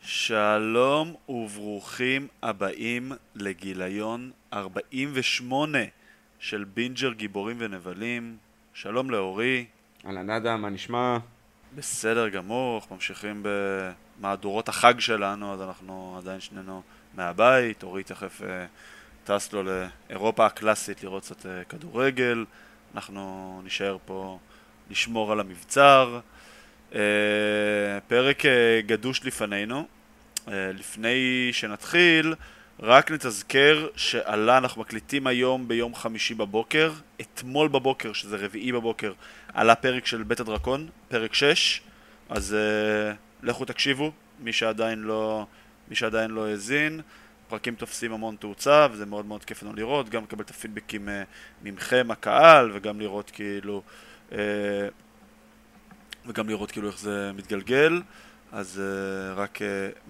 שלום וברוכים הבאים לגיליון 48 של בינג'ר גיבורים ונבלים. שלום לאורי. אהלן אדם, מה נשמע? בסדר גמור, אנחנו ממשיכים במהדורות החג שלנו, אז אנחנו עדיין שנינו מהבית. אורי תכף אה, טס לו לאירופה הקלאסית לראות קצת אה, כדורגל. אנחנו נישאר פה לשמור על המבצר. אה, פרק גדוש לפנינו. לפני שנתחיל, רק נתזכר שעלה, אנחנו מקליטים היום ביום חמישי בבוקר, אתמול בבוקר, שזה רביעי בבוקר, עלה פרק של בית הדרקון, פרק 6, אז uh, לכו תקשיבו, מי שעדיין לא, מי שעדיין לא האזין, פרקים תופסים המון תאוצה, וזה מאוד מאוד כיף לנו לראות, גם לקבל את הפידבקים uh, ממכם, הקהל, וגם לראות כאילו, uh, וגם לראות כאילו איך זה מתגלגל. אז uh, רק uh,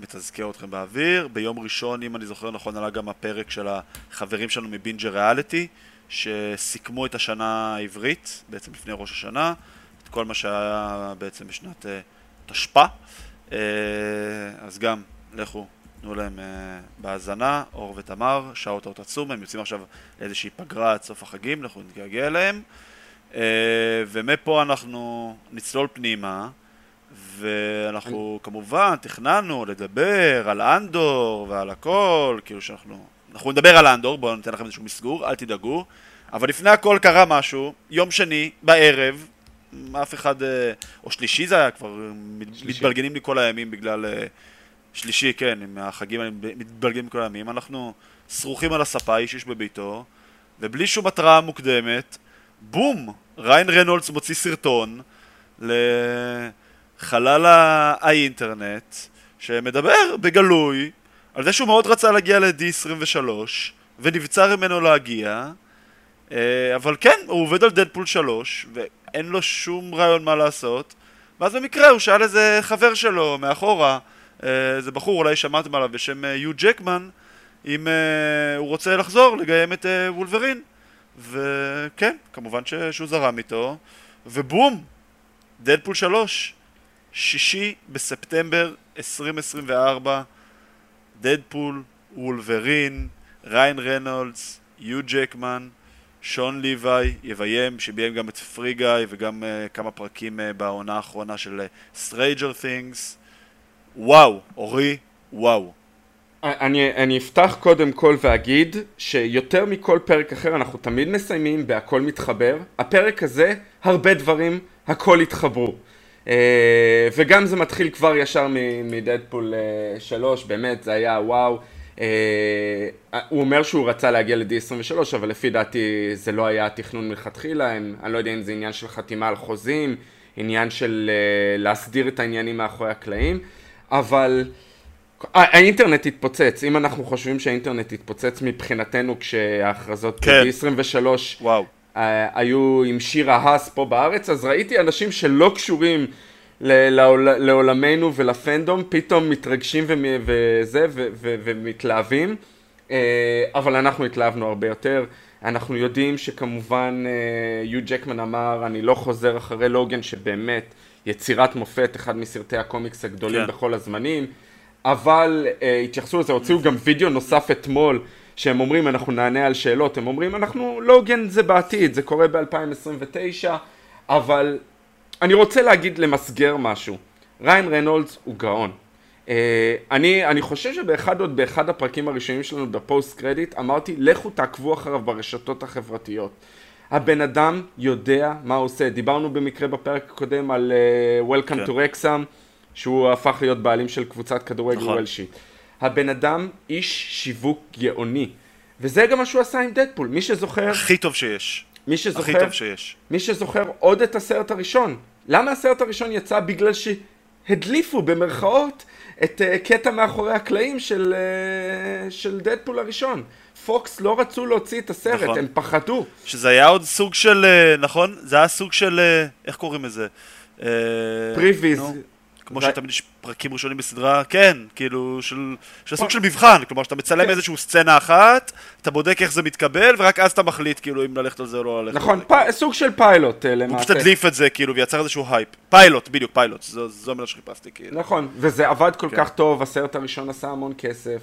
מתזכר אתכם באוויר. ביום ראשון, אם אני זוכר נכון, עלה גם הפרק של החברים שלנו מבינג'ר ריאליטי, שסיכמו את השנה העברית, בעצם לפני ראש השנה, את כל מה שהיה בעצם בשנת uh, תשפ"א. Uh, אז גם, לכו, תנו להם uh, בהאזנה, אור ותמר, שעות אור עצום, הם יוצאים עכשיו לאיזושהי פגרה עד סוף החגים, לכו נתגעגע אליהם. Uh, ומפה אנחנו נצלול פנימה. ואנחנו אני... כמובן תכננו לדבר על אנדור ועל הכל, כאילו שאנחנו... אנחנו נדבר על אנדור, בואו ניתן לכם איזשהו מסגור, אל תדאגו. אבל לפני הכל קרה משהו, יום שני, בערב, אף אחד, אה, או שלישי זה היה כבר, שלישי. מתבלגנים לי כל הימים בגלל... שלישי, כן, עם החגים האלה מתבלגנים כל הימים. אנחנו שרוכים על הספה, איש איש בביתו, ובלי שום התראה מוקדמת, בום! ריין רנולדס מוציא סרטון ל... חלל האינטרנט, שמדבר בגלוי על זה שהוא מאוד רצה להגיע ל-D23, ונבצר ממנו להגיע, אה, אבל כן, הוא עובד על דדפול 3, ואין לו שום רעיון מה לעשות, ואז במקרה הוא שאל איזה חבר שלו מאחורה, אה, איזה בחור, אולי שמעתם עליו בשם אה, יו ג'קמן, אם הוא רוצה לחזור לגיים את וולברין. וכן, כמובן שהוא זרם איתו, ובום, דדפול 3. שישי בספטמבר 2024, דדפול, וולברין, ריין רנולדס, יו ג'קמן, שון ליוואי, יביים, שביים גם את פרי גיא וגם uh, כמה פרקים uh, בעונה האחרונה של Stranger אה, Things. וואו, אורי, וואו. אני, אני אפתח קודם כל ואגיד שיותר מכל פרק אחר אנחנו תמיד מסיימים בהכל מתחבר. הפרק הזה, הרבה דברים, הכל התחברו. אה, וגם זה מתחיל כבר ישר מדדפול 3, אה, באמת, זה היה וואו. אה, הוא אומר שהוא רצה להגיע ל-D23, אבל לפי דעתי זה לא היה התכנון מלכתחילה, אני לא יודע אם זה עניין של חתימה על חוזים, עניין של להסדיר את העניינים מאחורי הקלעים, אבל האינטרנט התפוצץ, אם אנחנו חושבים שהאינטרנט התפוצץ מבחינתנו כשההכרזות כן. ב-D23 וואו. היו עם שיר ההאס פה בארץ, אז ראיתי אנשים שלא קשורים לעולמנו ולפנדום, פתאום מתרגשים וזה, ומתלהבים, אה, אבל אנחנו התלהבנו הרבה יותר. אנחנו יודעים שכמובן אה, יו ג'קמן אמר, אני לא חוזר אחרי לוגן, שבאמת יצירת מופת, אחד מסרטי הקומיקס הגדולים כן. בכל הזמנים, אבל אה, התייחסו לזה, הוציאו גם וידאו נוסף אתמול. שהם אומרים אנחנו נענה על שאלות, הם אומרים אנחנו לוגן זה בעתיד, זה קורה ב-2029, אבל אני רוצה להגיד למסגר משהו, ריאן ריינולדס הוא גאון. אה, אני, אני חושב שבאחד עוד באחד הפרקים הראשונים שלנו ב post credit אמרתי לכו תעקבו אחריו ברשתות החברתיות. הבן אדם יודע מה הוא עושה, דיברנו במקרה בפרק הקודם על uh, Welcome כן. to Rexham שהוא הפך להיות בעלים של קבוצת כדורגל נכון. וולשיט. הבן אדם איש שיווק גאוני. וזה גם מה שהוא עשה עם דדפול, מי שזוכר... הכי טוב שיש. מי שזוכר... הכי טוב שיש. מי שזוכר עוד את הסרט הראשון. למה הסרט הראשון יצא? בגלל שהדליפו במרכאות את uh, קטע מאחורי הקלעים של, uh, של דדפול הראשון. פוקס לא רצו להוציא את הסרט, נכון. הם פחדו. שזה היה עוד סוג של, אה, נכון? זה היה סוג של, איך קוראים לזה? previz. כמו שתמיד יש פרקים ראשונים בסדרה, כן, כאילו, של, של סוג של מבחן, כלומר שאתה מצלם כן. איזושהי סצנה אחת, אתה בודק איך זה מתקבל, ורק אז אתה מחליט כאילו אם ללכת על זה או לא ללכת נכון, פ... סוג של פיילוט אה, למעשה. הוא פשוט הדליף את זה כאילו ויצר איזשהו הייפ. פיילוט, בדיוק, פיילוט, זו, זו המילה שחיפשתי כאילו. נכון, וזה עבד כל כן. כך טוב, הסרט הראשון עשה המון כסף.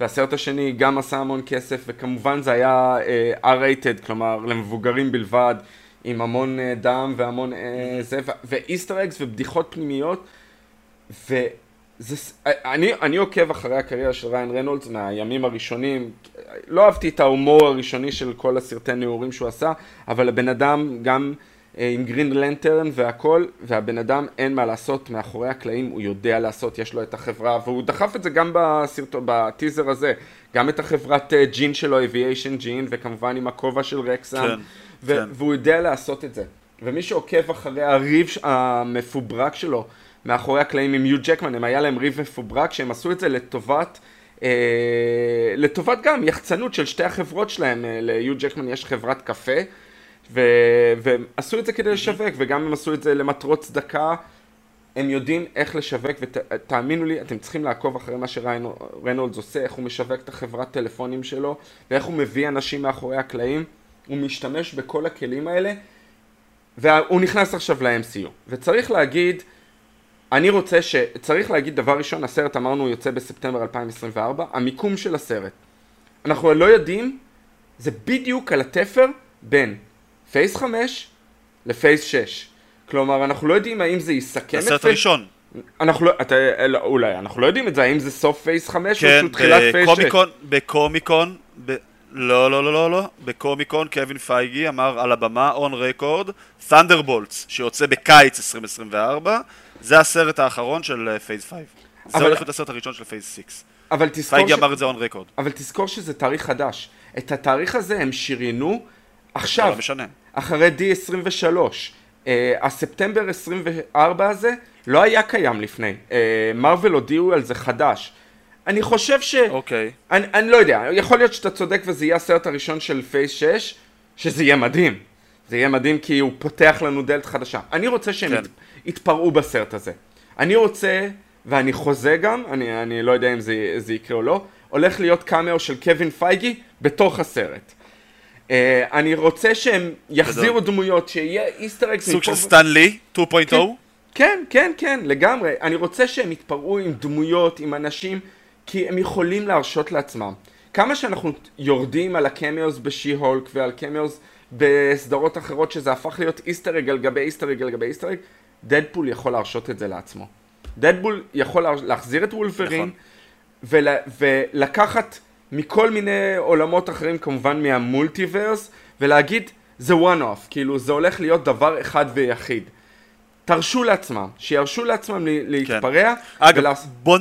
והסרט השני גם עשה המון כסף, וכמובן זה היה uh, R-rated, כלומר למבוגרים בלבד, עם המון uh, דם והמון uh, זה, ואיסטר אגס ובדיחות פנימיות, וזה, אני, אני עוקב אחרי הקריירה של ריין רנולדס מהימים הראשונים, לא אהבתי את ההומור הראשוני של כל הסרטי נעורים שהוא עשה, אבל הבן אדם גם אה, עם גרין לנטרן והכל, והבן אדם אין מה לעשות מאחורי הקלעים, הוא יודע לעשות, יש לו את החברה, והוא דחף את זה גם בסרטו, בטיזר הזה, גם את החברת אה, ג'ין שלו, אביישן ג'ין, וכמובן עם הכובע של רקסם, כן, ו- כן. והוא יודע לעשות את זה. ומי שעוקב אחרי הריב המפוברק שלו, מאחורי הקלעים עם יו ג'קמן, הם היה להם ריב מפוברק, שהם עשו את זה לטובת, אה, לטובת גם יחצנות של שתי החברות שלהם, אה, ליו ג'קמן יש חברת קפה, ו, והם עשו את זה כדי לשווק, וגם הם עשו את זה למטרות צדקה, הם יודעים איך לשווק, ותאמינו לי, אתם צריכים לעקוב אחרי מה שריינולדס עושה, איך הוא משווק את החברת טלפונים שלו, ואיך הוא מביא אנשים מאחורי הקלעים, הוא משתמש בכל הכלים האלה, והוא נכנס עכשיו ל-MCU, וצריך להגיד, אני רוצה ש... צריך להגיד דבר ראשון, הסרט אמרנו יוצא בספטמבר 2024, המיקום של הסרט. אנחנו לא יודעים, זה בדיוק על התפר בין Phase 5 ל Phase 6. כלומר, אנחנו לא יודעים האם זה יסכם את Phase... הסרט הראשון. אנחנו לא, אתה, לא, אולי, אנחנו לא יודעים את זה, האם זה סוף Phase 5 כן, או שהוא תחילת Phase 6. כן, בקומיקון, ב... לא, לא, לא, לא, לא, בקומיקון קווין פייגי אמר על הבמה, on record, Thunderbolts, שיוצא בקיץ 2024, זה הסרט האחרון של Phase אה, 5. זה הולך להיות הסרט הראשון של Phase 6. אבל תזכור פייגי ש... אמר את זה on record. אבל תזכור שזה תאריך חדש. את התאריך הזה הם שריינו עכשיו. לא משנה. אחרי D23. אה, הספטמבר 24 הזה לא היה קיים לפני. מארוול אה, הודיעו על זה חדש. אני חושב ש... אוקיי. Okay. אני, אני לא יודע, יכול להיות שאתה צודק וזה יהיה הסרט הראשון של Phase 6, שזה יהיה מדהים. זה יהיה מדהים כי הוא פותח לנו דלת חדשה. אני רוצה שהם כן. יתפרעו בסרט הזה. אני רוצה, ואני חוזה גם, אני, אני לא יודע אם זה, זה יקרה או לא, הולך להיות קאמאו של קווין פייגי בתוך הסרט. אה, אני רוצה שהם יחזירו דמויות, שיהיה Easter eggs. סוג של סטן לי 2.0? כן, כן, כן, כן, לגמרי. אני רוצה שהם יתפרעו עם דמויות, עם אנשים, כי הם יכולים להרשות לעצמם. כמה שאנחנו יורדים על ה cameos ב She-Hulk ועל cameos בסדרות אחרות שזה הפך להיות Easter egg על גבי Easter egg על גבי Easter egg, דדפול יכול להרשות את זה לעצמו. דדפול יכול להחזיר את וולפרין נכון. ול, ולקחת מכל מיני עולמות אחרים, כמובן מה multiverse, ולהגיד זה one off, כאילו זה הולך להיות דבר אחד ויחיד. תרשו לעצמם, שירשו לעצמם להתפרע. כן. אגב, ולעש... בוא...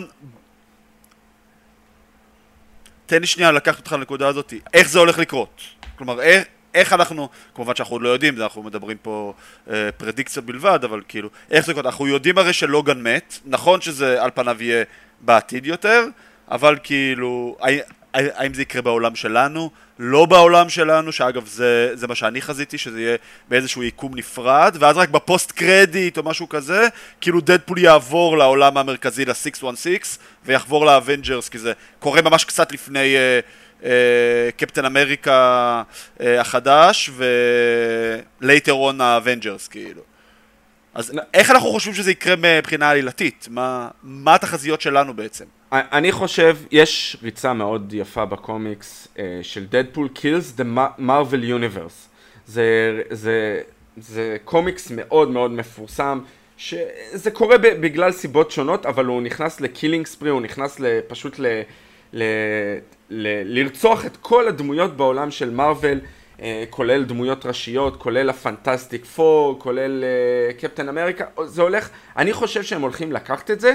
תן לי שנייה לקחת אותך לנקודה הזאת, איך זה הולך לקרות? כלומר, איך, איך אנחנו, כמובן שאנחנו עוד לא יודעים, אנחנו מדברים פה אה, פרדיקציות בלבד, אבל כאילו, איך זה קורה? אנחנו יודעים הרי שלוגן מת, נכון שזה על פניו יהיה בעתיד יותר, אבל כאילו, האם זה יקרה בעולם שלנו? לא בעולם שלנו, שאגב זה, זה מה שאני חזיתי, שזה יהיה באיזשהו יקום נפרד, ואז רק ב post-credit או משהו כזה, כאילו דדפול יעבור לעולם המרכזי ל-616, ויחבור ל Avengers, כי זה קורה ממש קצת לפני... Uh, קפטן אמריקה החדש ו later on ה Avengers כאילו. אז איך אנחנו חושבים שזה יקרה מבחינה עלילתית? מה, מה התחזיות שלנו בעצם? אני חושב, יש ריצה מאוד יפה בקומיקס uh, של Deadpool Kills the Marvel Universe. זה, זה, זה קומיקס מאוד מאוד מפורסם, שזה קורה בגלל סיבות שונות, אבל הוא נכנס ל killing spree, הוא נכנס פשוט ל... ל ל- לרצוח את כל הדמויות בעולם של מארוול, אה, כולל דמויות ראשיות, כולל ה Fantastic Four, כולל קפטן אמריקה, זה הולך, אני חושב שהם הולכים לקחת את זה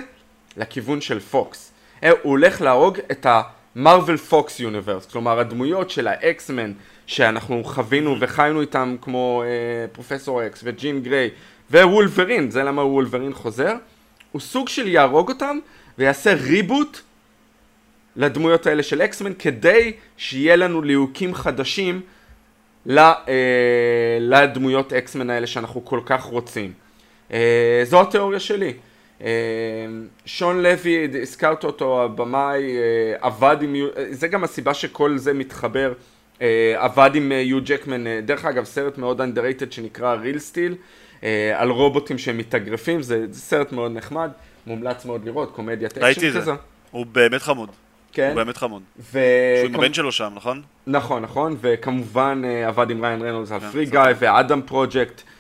לכיוון של פוקס. אה, הוא הולך להרוג את ה Marvel Fox Universe, כלומר הדמויות של האקס-מן שאנחנו חווינו וחיינו איתם כמו אה, פרופסור אקס וג'ין גריי ווולברין, זה למה וולברין חוזר, הוא סוג של יהרוג אותם ויעשה reboot לדמויות האלה של אקס-מן כדי שיהיה לנו ליהוקים חדשים אה, לדמויות אקס-מן האלה שאנחנו כל כך רוצים. אה, זו התיאוריה שלי. שון לוי, הזכרת אותו, הבמאי, עבד עם, זה גם הסיבה שכל זה מתחבר, עבד עם יו ג'קמן, דרך אגב סרט מאוד underrated שנקרא Real Steel, על רובוטים שהם מתאגרפים, זה, זה סרט מאוד נחמד, מומלץ מאוד לראות, קומדיית אקשן כזה. ראיתי את זה, הוא באמת חמוד. כן. הוא באמת חמוד. ו... שהוא עם הבן שלו שם, נכון? נכון, נכון, וכמובן עבד עם ריאן ריינולדס על Free Guy ו Adam Project, uh,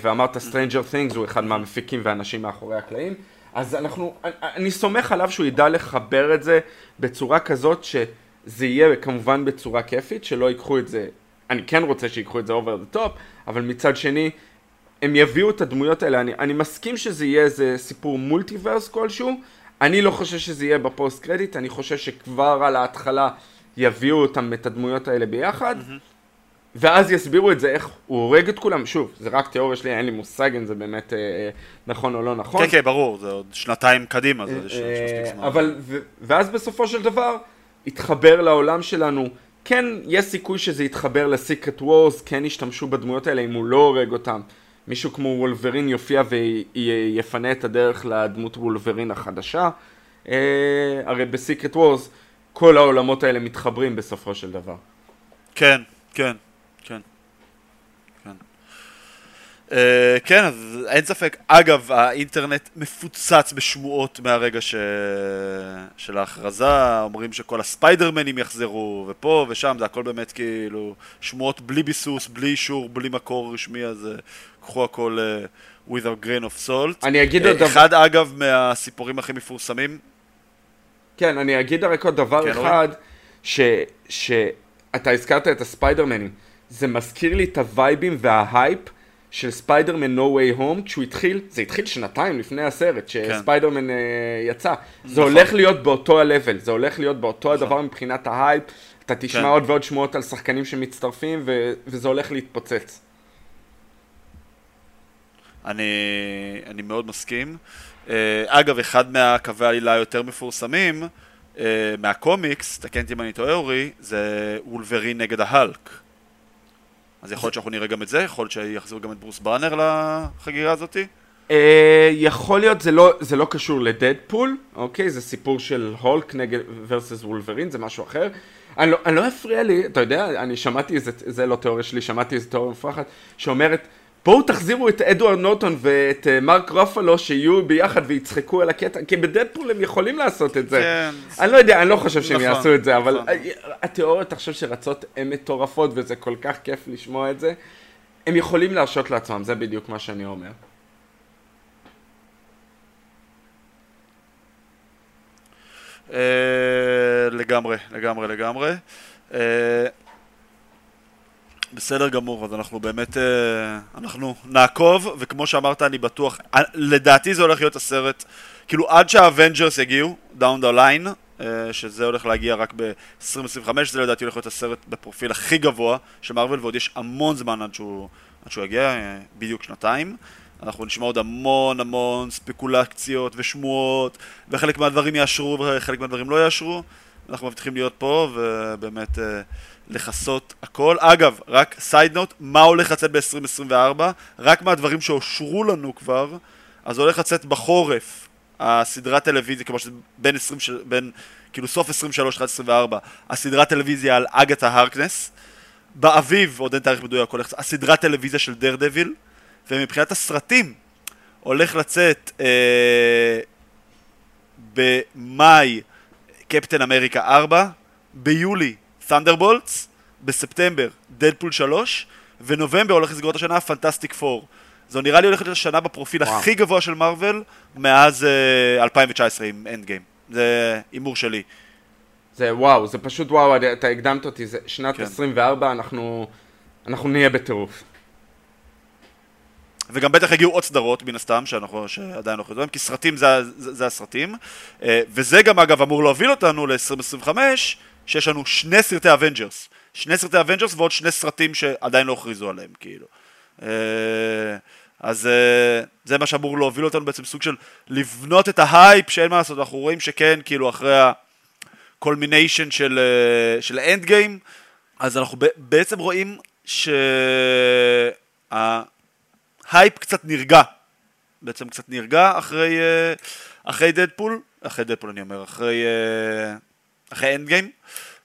ואמרת Stranger Things, הוא אחד מהמפיקים והאנשים מאחורי הקלעים. אז אנחנו, אני, אני סומך עליו שהוא ידע לחבר את זה בצורה כזאת שזה יהיה כמובן בצורה כיפית, שלא ייקחו את זה, אני כן רוצה שיקחו את זה over the top, אבל מצד שני, הם יביאו את הדמויות האלה, אני, אני מסכים שזה יהיה איזה סיפור מולטיברס כלשהו, אני לא חושב שזה יהיה בפוסט קרדיט, אני חושב שכבר על ההתחלה יביאו אותם, את הדמויות האלה ביחד, mm-hmm. ואז יסבירו את זה, איך הוא הורג את כולם, שוב, זה רק תיאוריה שלי, אין לי מושג אם זה באמת אה, אה, נכון או לא נכון. כן, כן, ברור, זה עוד שנתיים קדימה, זה יש מספיק זמן. אבל, ו- ואז בסופו של דבר, יתחבר לעולם שלנו, כן, יש סיכוי שזה יתחבר לסיקרט וורס, כן ישתמשו בדמויות האלה אם הוא לא הורג אותם. מישהו כמו וולברין יופיע ויפנה את הדרך לדמות וולברין החדשה. אה, הרי בסיקרט וורס כל העולמות האלה מתחברים בסופו של דבר. כן. כן. Uh, כן, אז אין ספק. אגב, האינטרנט מפוצץ בשמועות מהרגע ש... של ההכרזה, אומרים שכל הספיידרמנים יחזרו, ופה ושם, זה הכל באמת כאילו שמועות בלי ביסוס, בלי אישור, בלי מקור רשמי, אז קחו הכל uh, with a grain of salt. אני אגיד עוד דבר... אחד אגב מהסיפורים הכי מפורסמים. כן, אני אגיד רק עוד דבר כן, אחד, ש... שאתה הזכרת את הספיידרמנים. זה מזכיר לי את הווייבים וההייפ של ספיידרמן No Way Home, כשהוא התחיל, זה התחיל שנתיים לפני הסרט, כן. שספיידרמן כן. uh, יצא. זה נכון. הולך להיות באותו ה-level, זה הולך להיות באותו נכון. הדבר מבחינת ההייפ. אתה תשמע כן. עוד ועוד שמועות על שחקנים שמצטרפים, ו... וזה הולך להתפוצץ. אני, אני מאוד מסכים. Uh, אגב, אחד מהקווי העלילה היותר מפורסמים uh, מהקומיקס, תקן אותי אם אני טועה אורי, זה וולברין נגד ההלק. אז יכול להיות שאנחנו נראה גם את זה, יכול להיות שיחזרו גם את ברוס באנר לחגיגה הזאתי. Uh, יכול להיות, זה לא, זה לא קשור לדדפול, אוקיי? זה סיפור של הולק נגד ורסס וולברין, זה משהו אחר. אני לא, אני לא אפריע לי, אתה יודע, אני שמעתי איזה, זה לא תיאוריה שלי, שמעתי איזה תיאוריה מופרכת, שאומרת, בואו תחזירו את אדוארד נוטון ואת אה, מרק רופלו שיהיו ביחד ויצחקו על הקטע, כי בדדפול הם יכולים לעשות את זה. כן. אני לא יודע, אני לא חושב שהם נכון, יעשו את זה, אבל נכון. התיאוריות עכשיו שרצות הן מטורפות וזה כל כך כיף לשמוע את זה. הם יכולים להרשות לעצמם, זה בדיוק מה שאני אומר. Uh, לגמרי, לגמרי, לגמרי. Uh, בסדר גמור, אז אנחנו באמת, אה, אנחנו נעקוב, וכמו שאמרת, אני בטוח, אה, לדעתי זה הולך להיות הסרט, כאילו עד שהאבנג'רס יגיעו, the line, אה, שזה הולך להגיע רק ב-2025, זה לדעתי הולך להיות הסרט בפרופיל הכי גבוה של מארוול, ועוד יש המון זמן עד שהוא, עד שהוא יגיע, בדיוק שנתיים. אנחנו נשמע עוד המון המון ספקולציות ושמועות, וחלק מהדברים יאשרו וחלק מהדברים לא יאשרו. אנחנו מבטיחים להיות פה, ובאמת... לכסות הכל. אגב, רק סייד נוט, מה הולך לצאת ב-2024? רק מהדברים שאושרו לנו כבר, אז הולך לצאת בחורף הסדרת טלוויזיה, כמו שזה בין 20, בין, כאילו סוף 23 עד 24, הסדרת טלוויזיה על אגתה הרקנס. באביב, עוד אין תאריך מדויק, הולך הסדרת טלוויזיה של דר דביל, ומבחינת הסרטים, הולך לצאת אה, במאי קפטן אמריקה 4, ביולי Thunderbolts, בספטמבר דדפול 3, ונובמבר הולך לסגור את השנה Fantastic 4. זו נראה לי הולכת להיות השנה בפרופיל וואו. הכי גבוה של מארוול מאז uh, 2019 עם Endgame. זה הימור שלי. זה וואו, זה פשוט וואו, אתה הקדמת אותי, זה שנת כן. 24, אנחנו, אנחנו נהיה בטירוף. וגם בטח יגיעו עוד סדרות מן הסתם, שאנחנו, שעדיין לא יכולים, כי סרטים זה, זה, זה הסרטים. אה, וזה גם אגב אמור להוביל אותנו ל-2025, שיש לנו שני סרטי אבנג'רס. שני סרטי אבנג'רס ועוד שני סרטים שעדיין לא הכריזו עליהם, כאילו. אה, אז אה, זה מה שאמור להוביל אותנו בעצם סוג של לבנות את ההייפ שאין מה לעשות, אנחנו רואים שכן, כאילו אחרי ה culmination של, אה, של Endgame, אז אנחנו בעצם רואים שההייפ קצת נרגע בעצם קצת נרגע אחרי, אחרי דדפול, אחרי דדפול אני אומר, אחרי, אחרי Endgame,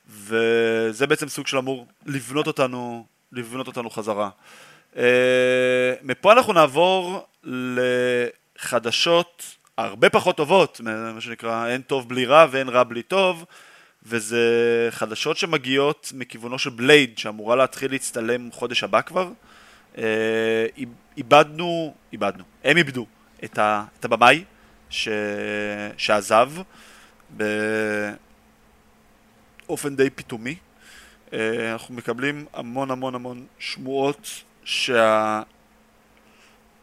וזה בעצם סוג של אמור לבנות אותנו, לבנות אותנו חזרה. אה, מפה אנחנו נעבור לחדשות הרבה פחות טובות, מה שנקרא אין טוב בלי רע ואין רע בלי טוב, וזה חדשות שמגיעות מכיוונו של בלייד, שאמורה להתחיל להצטלם חודש הבא כבר. אה, איבדנו, איבדנו, הם איבדו את, את הבמאי ש, שעזב באופן די פתאומי. אה, אנחנו מקבלים המון המון המון שמועות שה...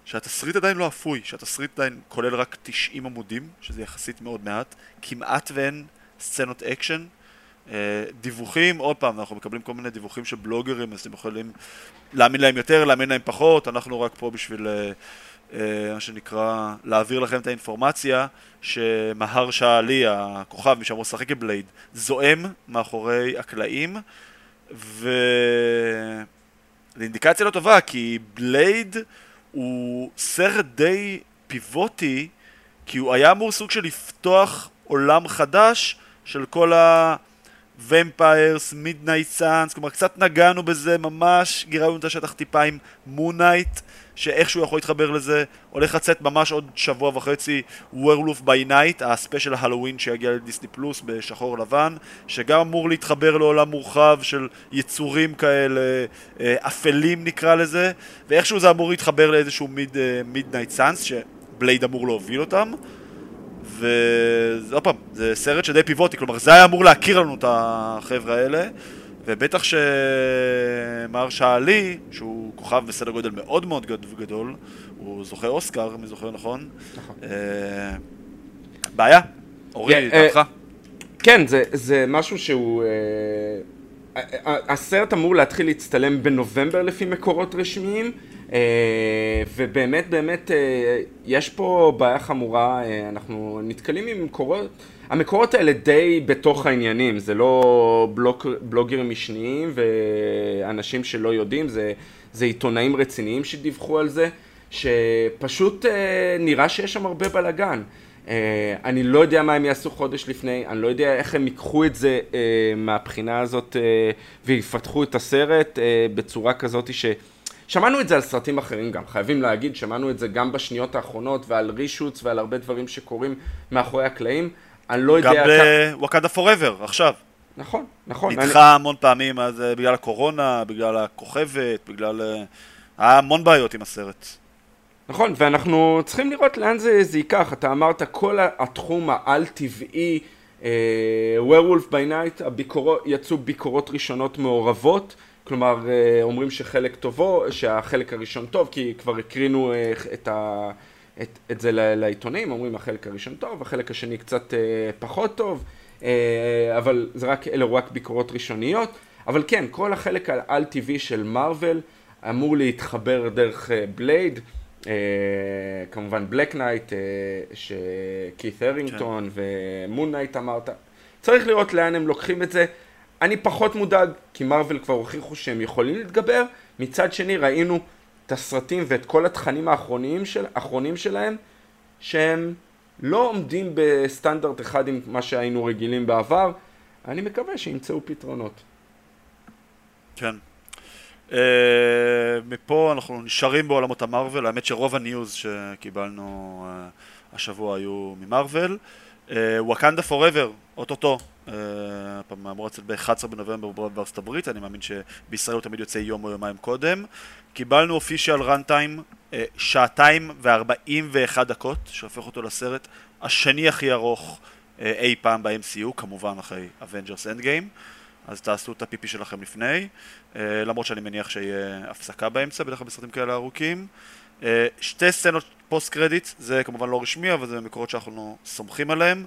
שהתסריט עדיין לא אפוי, שהתסריט עדיין כולל רק 90 עמודים, שזה יחסית מאוד מעט, כמעט ואין סצנות אקשן. אה, דיווחים, עוד פעם, אנחנו מקבלים כל מיני דיווחים של בלוגרים, אז אתם יכולים להאמין להם יותר, להאמין להם פחות, אנחנו רק פה בשביל, אה, מה שנקרא, להעביר לכם את האינפורמציה שמהרשלה עלי, הכוכב, מי שאמור לשחק את בלייד, זועם מאחורי הקלעים, ו... זו אינדיקציה לא טובה, כי בלייד הוא סרט די pivotal, כי הוא היה אמור סוג של לפתוח עולם חדש של כל ה... vampires, Midnight Sons, כלומר קצת נגענו בזה ממש, גירדנו את השטח טיפה עם Moon Knight, שאיכשהו יכול להתחבר לזה, הולך לצאת ממש עוד שבוע וחצי Werewolf by Night, הספיישל ההאלווין שיגיע לדיסני פלוס בשחור לבן, שגם אמור להתחבר לעולם מורחב של יצורים כאלה, אה, אפלים נקרא לזה, ואיכשהו זה אמור להתחבר לאיזשהו Midnight Sons, שבלייד אמור להוביל אותם. ועוד פעם, זה סרט שדי pivotal, כלומר זה היה אמור להכיר לנו את החבר'ה האלה, ובטח שמהרשלה עלי, שהוא כוכב בסדר גודל מאוד מאוד גדול, הוא זוכה אוסקר, אם אני זוכר נכון. נכון. אה, בעיה, אורי, אה, דעתך. כן, זה, זה משהו שהוא... אה, הסרט אמור להתחיל להצטלם בנובמבר לפי מקורות רשמיים. אה, ובאמת באמת אה, יש פה בעיה חמורה, אה, אנחנו נתקלים עם מקורות, המקורות האלה די בתוך העניינים, זה לא בלוג, בלוגרים משניים ואנשים שלא יודעים, זה, זה עיתונאים רציניים שדיווחו על זה, שפשוט נראה שיש שם הרבה בלאגן. אני לא יודע מה הם יעשו חודש לפני, אני לא יודע איך הם ייקחו את זה מהבחינה הזאת ויפתחו את הסרט בצורה כזאת ש... שמענו את זה על סרטים אחרים גם, חייבים להגיד, שמענו את זה גם בשניות האחרונות ועל רישוץ ועל הרבה דברים שקורים מאחורי הקלעים. אני לא יודע... גם בוואקדה פוראבר, עכשיו. נכון, נכון. נדחה אני... המון פעמים אז, אה, בגלל הקורונה, בגלל הכוכבת, בגלל... אה, היה המון בעיות עם הסרט. נכון, ואנחנו צריכים לראות לאן זה, זה ייקח. אתה אמרת, כל התחום העל-טבעי, uh, Werewolf by Night, הביקורות, יצאו ביקורות ראשונות מעורבות. כלומר, אה, אומרים שחלק טובו, שהחלק הראשון טוב, כי כבר הקרינו אה, את, ה, את, את זה לעיתונים, אומרים החלק הראשון טוב, החלק השני קצת אה, פחות טוב, אבל זה רק, אלה רק ביקורות ראשוניות. אבל כן, כל החלק העל-טבעי של מארוול אמור להתחבר דרך בלייד, כמובן Black Knight, שקית הרינגטון כן. ו Moon Knight אמרת. צריך לראות לאן הם לוקחים את זה. אני פחות מודאג, כי מרוויל כבר הוכיחו שהם יכולים להתגבר, מצד שני ראינו את הסרטים ואת כל התכנים האחרונים, של, האחרונים שלהם, שהם לא עומדים בסטנדרט אחד עם מה שהיינו רגילים בעבר, אני מקווה שימצאו פתרונות. כן. Uh, מפה אנחנו נשארים בעולמות המרוויל, האמת שרוב הניוז שקיבלנו uh, השבוע היו ממרוויל. וואקנדה פוראבר, אוטוטו, אה, אמור לצאת ב-11 בנובמבר בארצות הברית, אני מאמין שבישראל הוא תמיד יוצא יום או יומיים קודם. קיבלנו אופישיאל רנטיים, שעתיים וארבעים ואחת דקות, שהופך אותו לסרט השני הכי ארוך אה, אי פעם ב-MCU, כמובן אחרי Endgame. אז תעשו את הפיפי שלכם לפני, אה, למרות שאני מניח שיהיה הפסקה באמצע, בדרך כלל בסרטים כאלה ארוכים. שתי סצנות post credit, זה כמובן לא רשמי, אבל זה מקורות שאנחנו סומכים עליהם.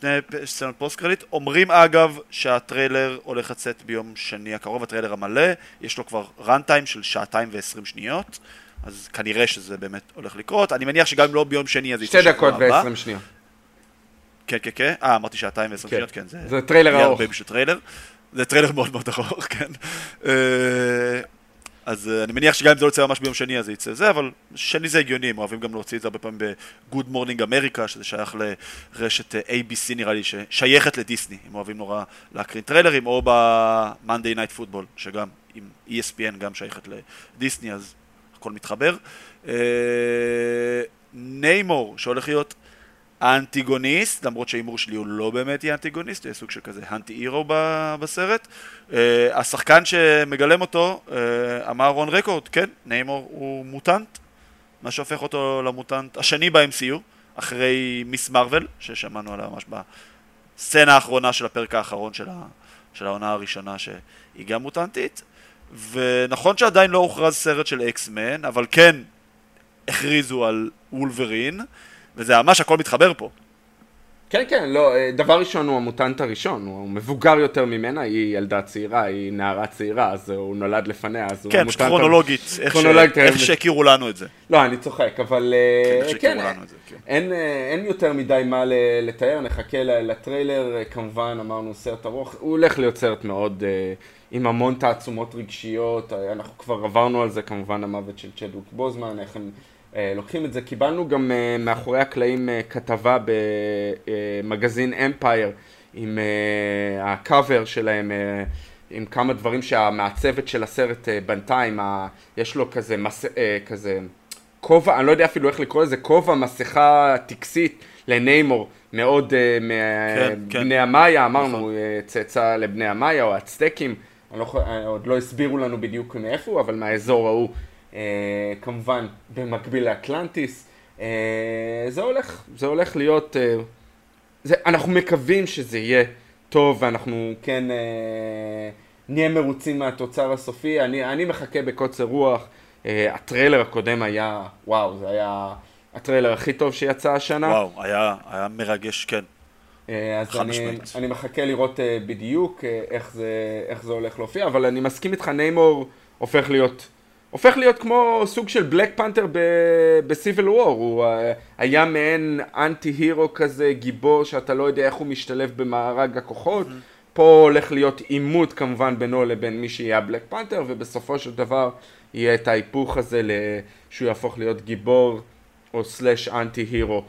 שני סצנות post credit. אומרים אגב שהטריילר הולך לצאת ביום שני הקרוב, הטריילר המלא, יש לו כבר runtime של שעתיים ועשרים שניות, אז כנראה שזה באמת הולך לקרות. אני מניח שגם אם לא ביום שני אז יצא שבוע הבא. שתי דקות ועשרים שניות. כן, כן, כן. אה, אמרתי שעתיים ועשרים כן. שניות, כן. זה, זה טריילר ארוך. זה טריילר. זה טריילר מאוד מאוד ארוך, כן. אה, אז uh, אני מניח שגם אם זה לא יצא ממש ביום שני, אז זה יצא זה, אבל שני זה הגיוני, הם אוהבים גם להוציא את זה הרבה פעמים ב-Good Morning America, שזה שייך לרשת uh, ABC נראה לי, ששייכת לדיסני, הם אוהבים נורא להקרין טריילרים, או ב-Monday Night Football, שגם עם ESPN גם שייכת לדיסני, אז הכל מתחבר. ניימור, שהולך להיות האנטיגוניסט, למרות שההימור שלי הוא לא באמת יהיה אנטיגוניסט, יהיה סוג של כזה האנטי אירו בסרט. Uh, השחקן שמגלם אותו uh, אמר רון רקורד, כן, ניימור הוא מוטנט, מה שהופך אותו למוטנט השני ב-MCU, אחרי מיס מרוויל, ששמענו עליה ממש בסצנה האחרונה של הפרק האחרון של, ה, של העונה הראשונה, שהיא גם מוטנטית. ונכון שעדיין לא הוכרז סרט של אקסמן, אבל כן הכריזו על וולברין. וזה ממש הכל מתחבר פה. כן, כן, לא, אה, דבר ראשון הוא המוטנט הראשון, הוא מבוגר יותר ממנה, היא ילדה צעירה, היא נערה צעירה, אז הוא נולד לפניה, אז הוא כן. כן, כרונולוגית, איך, ש... איך שהכירו לנו את זה. לא, אני צוחק, אבל... אה, כן, כן, לנו את זה, כן. אין, אה, אין יותר מדי מה לתאר, נחכה לטריילר, כמובן, אמרנו סרט ארוך, הוא הולך להיות סרט מאוד... עם המון תעצומות רגשיות, אנחנו כבר עברנו על זה, כמובן המוות של צ'דוויק בוזמן, איך הם לוקחים את זה. קיבלנו גם אה, מאחורי הקלעים אה, כתבה במגזין אמפייר עם הקאבר שלהם, עם כמה דברים שהמעצבת של הסרט בנתה, עם ה... יש לו כזה, מס... כזה כובע, אני לא יודע אפילו איך לקרוא לזה, כובע, מסכה טקסית לניימור, מאוד כן, מבני כן. המאיה, אמרנו נכון. צאצא לבני המאיה או הצטקים, לא, עוד לא הסבירו לנו בדיוק מאיפה הוא, אבל מהאזור ההוא. אה, כמובן במקביל לאטלנטיס. אה, זה הולך, זה הולך להיות, אה, זה, אנחנו מקווים שזה יהיה טוב ואנחנו כן נהיה מרוצים מהתוצר הסופי. אני, אני מחכה בקוצר רוח. הטריילר הקודם היה, וואו, זה היה הטריילר הכי טוב שיצא השנה. וואו, היה, היה מרגש, כן. אז אני, אני מחכה לראות בדיוק איך זה, איך זה הולך להופיע, אבל אני מסכים איתך, ניימור הופך להיות הופך להיות כמו סוג של בלק פנתר בסיביל וור, הוא אה, היה מעין אנטי הירו כזה, גיבור שאתה לא יודע איך הוא משתלב במארג הכוחות, mm-hmm. פה הולך להיות עימות כמובן בינו לבין מי שיהיה הבלק פנתר, ובסופו של דבר יהיה את ההיפוך הזה שהוא יהפוך להיות גיבור או סלאש אנטי הירו,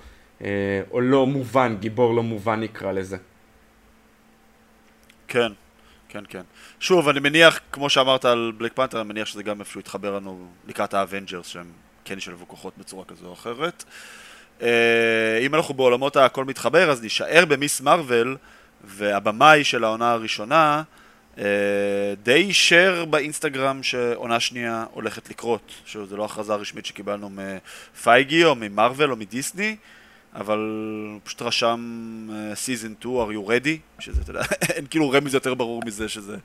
או לא מובן, גיבור לא מובן נקרא לזה. כן. כן, כן. שוב, אני מניח, כמו שאמרת על בלק פנתר, אני מניח שזה גם איפשהו יתחבר לנו לקראת האבנג'רס, שהם כן ישלבו כוחות בצורה כזו או אחרת. אה, אם אנחנו בעולמות הכל מתחבר, אז נישאר במיס מרוויל, והבמאי של העונה הראשונה אה, די אישר באינסטגרם שעונה שנייה הולכת לקרות. שוב, זו לא הכרזה רשמית שקיבלנו מפייגי או ממרוויל או מדיסני. אבל הוא פשוט רשם season 2, are you ready? שזה, אתה יודע, אין כאילו רמז יותר ברור מזה שזה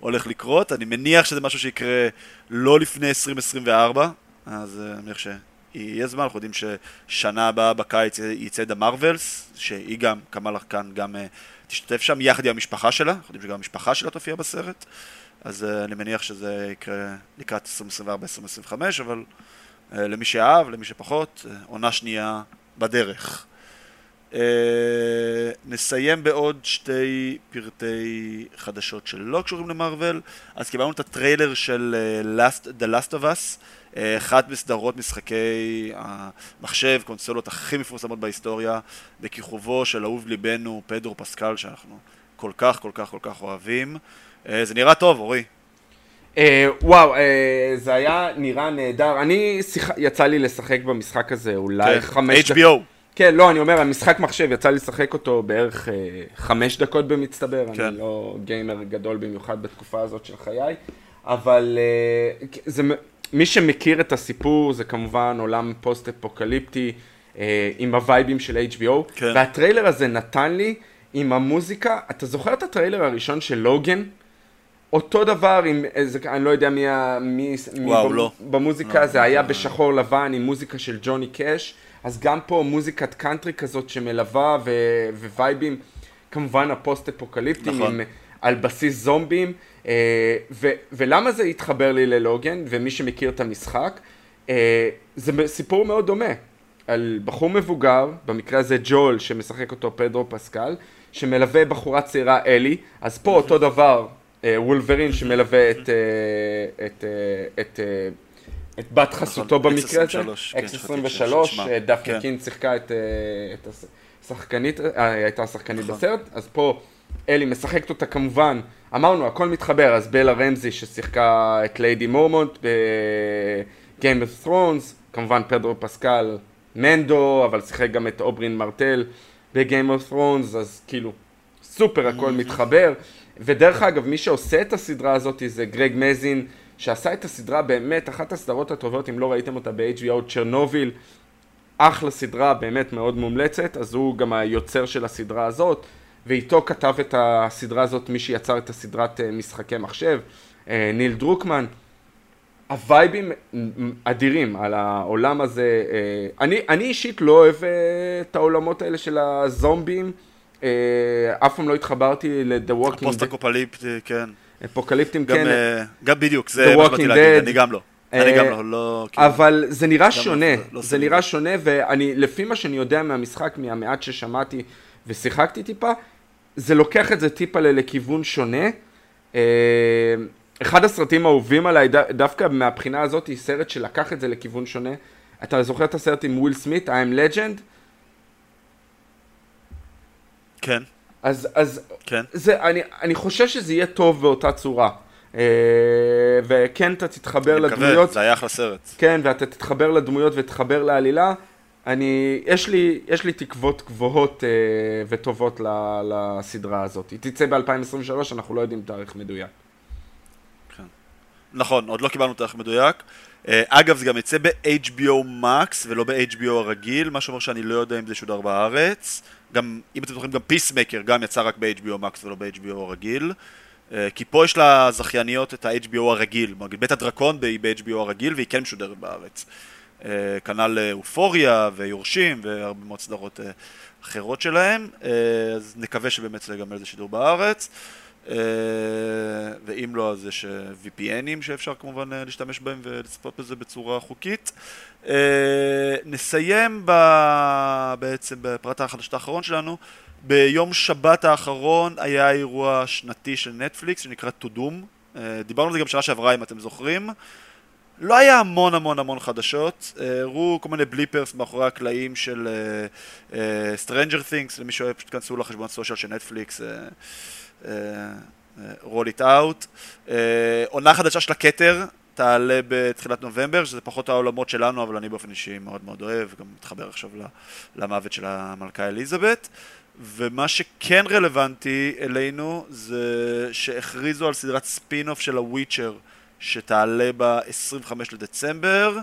הולך לקרות. אני מניח שזה משהו שיקרה לא לפני 2024, אז אה, אני מניח שיהיה זמן, אנחנו יודעים ששנה הבאה בקיץ יצא The Marvels, שהיא גם, קמאלה קאן גם אה, תשתתף שם יחד עם המשפחה שלה, אנחנו יודעים שגם המשפחה שלה תופיע בסרט, אז אה, אני מניח שזה יקרה לקראת 2024-2025, אבל למי שאהב, למי שפחות, עונה שנייה בדרך. Uh, נסיים בעוד שתי פרטי חדשות שלא קשורים למארוול. אז קיבלנו את הטריילר של uh, Last, The Last of Us, uh, אחת מסדרות משחקי המחשב, קונסולות הכי מפורסמות בהיסטוריה, בכיכובו של אהוב ליבנו פדרו פסקל, שאנחנו כל כך כל כך כל כך אוהבים. Uh, זה נראה טוב, אורי. Uh, וואו, uh, זה היה נראה נהדר. אני, שיח... יצא לי לשחק במשחק הזה אולי כן, חמש. HBO. כן, לא, אני אומר, המשחק מחשב, יצא לי לשחק אותו בערך uh, חמש דקות במצטבר. כן. אני לא גיימר גדול במיוחד בתקופה הזאת של חיי, אבל uh, זה, מי שמכיר את הסיפור זה כמובן עולם פוסט-אפוקליפטי uh, עם הווייבים של HBO, כן. והטריילר הזה נתן לי עם המוזיקה, אתה זוכר את הטריילר הראשון של לוגן? אותו דבר עם איזה, אני לא יודע מי, מי, וואו, מי לא. במוזיקה, לא, זה לא, היה לא. בשחור לבן עם מוזיקה של ג'וני קאש, אז גם פה מוזיקת קאנטרי כזאת שמלווה ו, ווייבים, כמובן הפוסט-אפוקליפטיים, נכון. על בסיס זומבים, אה, ו, ולמה זה התחבר לי ללוגן, ומי שמכיר את המשחק, אה, זה סיפור מאוד דומה, על בחור מבוגר, במקרה הזה ג'ול שמשחק אותו פדרו פסקל, שמלווה בחורה צעירה אלי, אז פה אותו דבר וולברין שמלווה את, את, את, את בת חסותו נכון, במקרה הזה, X23, X23, שכחתי שמה. דפני. קין שיחקה את, את השחקנית, אה, הייתה השחקנית נכון. בסרט, אז פה אלי משחקת אותה כמובן, אמרנו הכל מתחבר, אז בלה רמזי ששיחקה את ליידי מורמונט ב-Game of Thrones, כמובן פדרו פסקל מנדו, אבל שיחק גם את אוברין מרטל ב-Game of Thrones, אז כאילו סופר הכל מתחבר. ודרך אגב, מי שעושה את הסדרה הזאת זה קרייג מייזין, שעשה את הסדרה באמת, אחת הסדרות הטובות, אם לא ראיתם אותה ב-HBO, צ'רנוביל, אחלה סדרה, באמת מאוד מומלצת, אז הוא גם היוצר של הסדרה הזאת, ואיתו כתב את הסדרה הזאת מי שיצר את הסדרת אה, משחקי מחשב, אה, ניל דרוקמן. הווייבים אדירים על העולם הזה. אה, אני, אני אישית לא אוהב את העולמות האלה של הזומבים. אה, אף פעם לא התחברתי ל-The Walking Dead, אקופליפטי, כן. אפוקליפטים כן, אה, גם בדיוק, The זה מה שבאתי להגיד. אני גם לא. אה, אני גם לא, לא... כאילו, אבל זה נראה לא, שונה, לא, זה. נראה שונה ואני, לפי מה שאני יודע מהמשחק, מהמעט ששמעתי ושיחקתי טיפה, זה לוקח את זה טיפה לכיוון שונה. אחד הסרטים האהובים עליי, דווקא מהבחינה הזאת, היא סרט שלקח את זה לכיוון שונה. אתה זוכר את הסרט עם וויל סמית, I am legend? כן, אז, אז כן. זה, אני, אני חושב שזה יהיה טוב באותה צורה. אה, וכן, אתה תתחבר אני מקווה, לדמויות. זה היה אחלה סרט. כן, ואתה תתחבר לדמויות ותתחבר לעלילה. אני, יש לי, יש לי תקוות גבוהות אה, וטובות ל, לסדרה הזאת. היא תצא ב-2023, אנחנו לא יודעים תאריך מדויק. נכון, עוד לא קיבלנו תאריך מדויק. אה, אגב, זה גם יצא ב-HBO Max ולא ב-HBO הרגיל, מה שאומר שאני לא יודע אם זה שודר בארץ. גם, אם אתם זוכרים, גם פיסמקר גם יצא רק ב-HBO Max ולא ב-HBO הרגיל. אה, כי פה יש לזכייניות את ה-HBO הרגיל, בית הדרקון היא ב-HBO הרגיל והיא כן משודרת בארץ. אה, כנ"ל אה, אופוריה ויורשים והרבה מאוד סדרות אחרות שלהם, אז נקווה שבאמת זה גם איזה שידור בארץ. אה, ואם לא, אז יש VPNים שאפשר כמובן אה, להשתמש בהם ולצפות בזה בצורה חוקית. אה, נסיים ב... בעצם בפרט החדשות האחרון שלנו. ביום שבת האחרון היה אירוע שנתי של נטפליקס שנקרא. אה, דיברנו על זה גם שנה שעברה אם אתם זוכרים. לא היה המון המון המון חדשות, אה, הראו כל מיני בליפרס מאחורי הקלעים של uh, uh, Stranger Things, למי שאוהב פשוט כנסו לחשבון social של נטפליקס, roll it out. עונה חדשה של הכתר, תעלה בתחילת נובמבר, שזה פחות העולמות שלנו, אבל אני באופן אישי מאוד מאוד אוהב, גם מתחבר עכשיו למוות של המלכה אליזבת. ומה שכן רלוונטי אלינו זה שהכריזו על סדרת ספין-אוף של הוויצ'ר שתעלה ב-25 לדצמבר.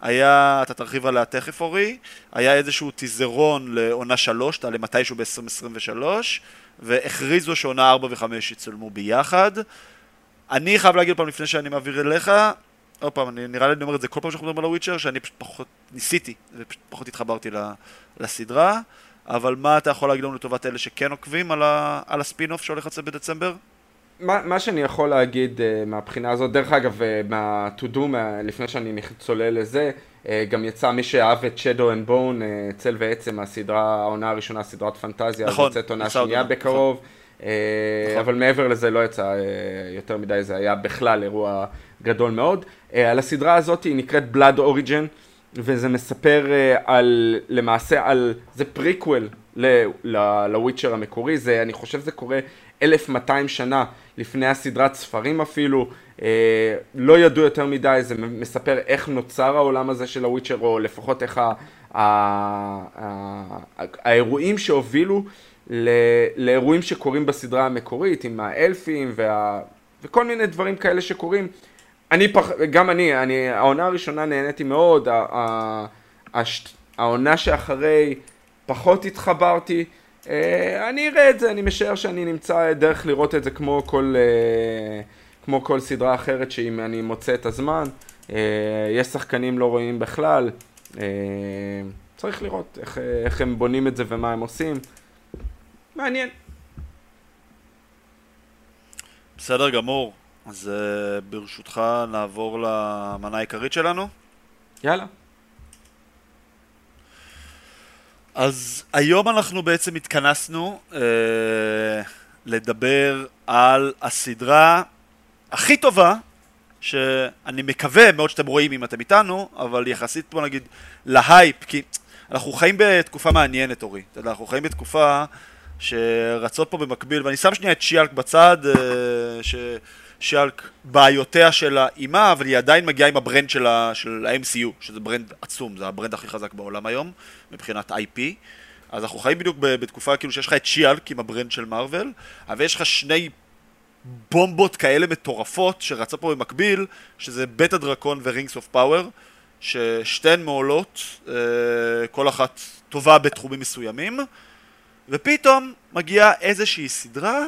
היה, אתה תרחיב עליה תכף אורי, היה איזשהו טיזרון לעונה 3, תעלה מתישהו ב-2023, והכריזו שעונה 4 ו-5 יצולמו ביחד. אני חייב להגיד פעם לפני שאני מעביר אליך, עוד פעם, אני, נראה לי אני אומר את זה כל פעם שאנחנו מדברים על הוויצ'ר, שאני פשוט פחות ניסיתי, ופשוט פחות התחברתי לסדרה, אבל מה אתה יכול להגיד לנו לטובת אלה שכן עוקבים על, ה- על הספין-אוף שהולך לצאת בדצמבר? מה, מה שאני יכול להגיד uh, מהבחינה הזאת, דרך אגב, uh, מה-to do, מה, לפני שאני צולל לזה, uh, גם יצא מי שאהב את Shadow and Bone, uh, צל ועצם, הסדרה, העונה הראשונה, סדרת פנטזיה, נכון, אז יוצאת עונה שנייה עונה, בקרוב, uh, נכון. אבל מעבר לזה לא יצא uh, יותר מדי, זה היה בכלל אירוע גדול מאוד. Uh, על הסדרה הזאת היא נקראת Blood Origin, וזה מספר uh, על, למעשה על, זה פריקוול לוויצ'ר המקורי, זה, אני חושב זה קורה 1200 שנה לפני הסדרת ספרים אפילו, אה, לא ידעו יותר מדי, זה מספר איך נוצר העולם הזה של הוויצ'ר, או לפחות איך ה, ה, ה, האירועים שהובילו ל, לאירועים שקורים בסדרה המקורית, עם האלפים וה, וכל מיני דברים כאלה שקורים. אני פח... גם אני, אני, העונה הראשונה נהניתי מאוד, ה, ה, הש, העונה שאחרי פחות התחברתי. אה, אני אראה את זה, אני משער שאני נמצא דרך לראות את זה כמו כל, אה, כמו כל סדרה אחרת שאם אני מוצא את הזמן. אה, יש שחקנים לא רואים בכלל. צריך לראות איך, איך הם בונים את זה ומה הם עושים. מעניין. בסדר גמור, אז ברשותך נעבור למנה העיקרית שלנו. יאללה. אז היום אנחנו בעצם התכנסנו אה, לדבר על הסדרה הכי טובה, שאני מקווה מאוד שאתם רואים אם אתם איתנו, אבל יחסית פה נגיד להייפ, כי אנחנו חיים בתקופה מעניינת, אורי. אתה יודע, אנחנו חיים בתקופה שרצות פה במקביל, ואני שם שנייה את She-Hulk בצד, אה, ש She-Hulk בעיותיה של האימה, אבל היא עדיין מגיעה עם הברנד של ה-MCU, שזה ברנד עצום, זה הברנד הכי חזק בעולם היום, מבחינת IP. אז אנחנו חיים בדיוק בתקופה כאילו שיש לך את She-Hulk עם הברנד של מארוול, אבל יש לך שני בומבות כאלה מטורפות שרצות פה במקביל, שזה בית הדרקון ו Rings of Power, ששתיהן מעולות, אה, כל אחת טובה בתחומים מסוימים, ופתאום מגיעה איזושהי סדרה,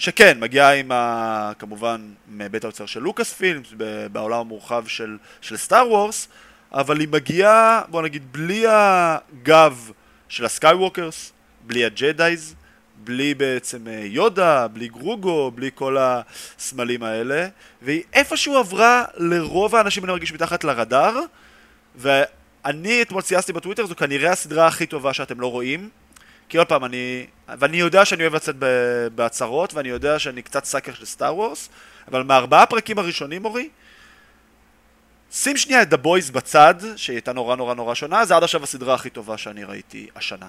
שכן, מגיעה עם ה... כמובן מבית היוצר של לוקאס פילמס, בעולם המורחב של, של סטאר וורס, אבל היא מגיעה, בוא נגיד, בלי הגב של הסקייווקרס, בלי הג'דאיז, בלי בעצם אה, יודה, בלי גרוגו, בלי כל הסמלים האלה, והיא איפשהו עברה לרוב האנשים אני מרגיש מתחת לרדאר, ואני אתמול צייצתי בטוויטר, זו כנראה הסדרה הכי טובה שאתם לא רואים, כי עוד פעם, אני... ואני יודע שאני אוהב לצאת בהצהרות, ואני יודע שאני קצת sucker של סטאר וורס, אבל מארבעה הפרקים הראשונים, אורי, שים שנייה את The Boys בצד, שהיא הייתה נורא נורא נורא שונה, זה עד עכשיו הסדרה הכי טובה שאני ראיתי השנה.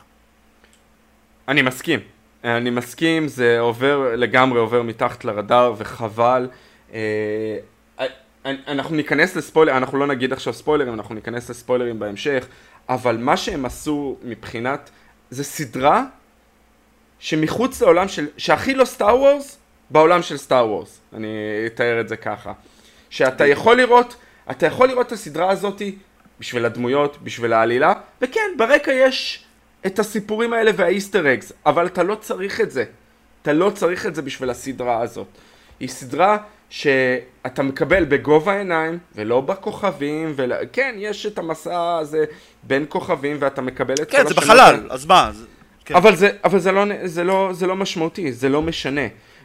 אני מסכים. אני מסכים, זה עובר, לגמרי עובר מתחת לרדאר וחבל. אה, אנחנו ניכנס לספוילר, אנחנו לא נגיד עכשיו ספוילרים, אנחנו ניכנס לספוילרים בהמשך, אבל מה שהם עשו מבחינת, זה סדרה שמחוץ לעולם של, שהכי לא סטאר וורס, בעולם של סטאר וורס, אני אתאר את זה ככה. שאתה יכול לראות, אתה יכול לראות את הסדרה הזאתי בשביל הדמויות, בשביל העלילה, וכן, ברקע יש את הסיפורים האלה והאיסטר אגס, אבל אתה לא צריך את זה. אתה לא צריך את זה בשביל הסדרה הזאת. היא סדרה שאתה מקבל בגובה העיניים ולא בכוכבים, ול... כן, יש את המסע הזה בין כוכבים ואתה מקבל את כן, כל השמות. כן, זה בחלל, אז מה? זה... כן. אבל, זה, אבל זה, לא, זה, לא, זה לא משמעותי, זה לא משנה.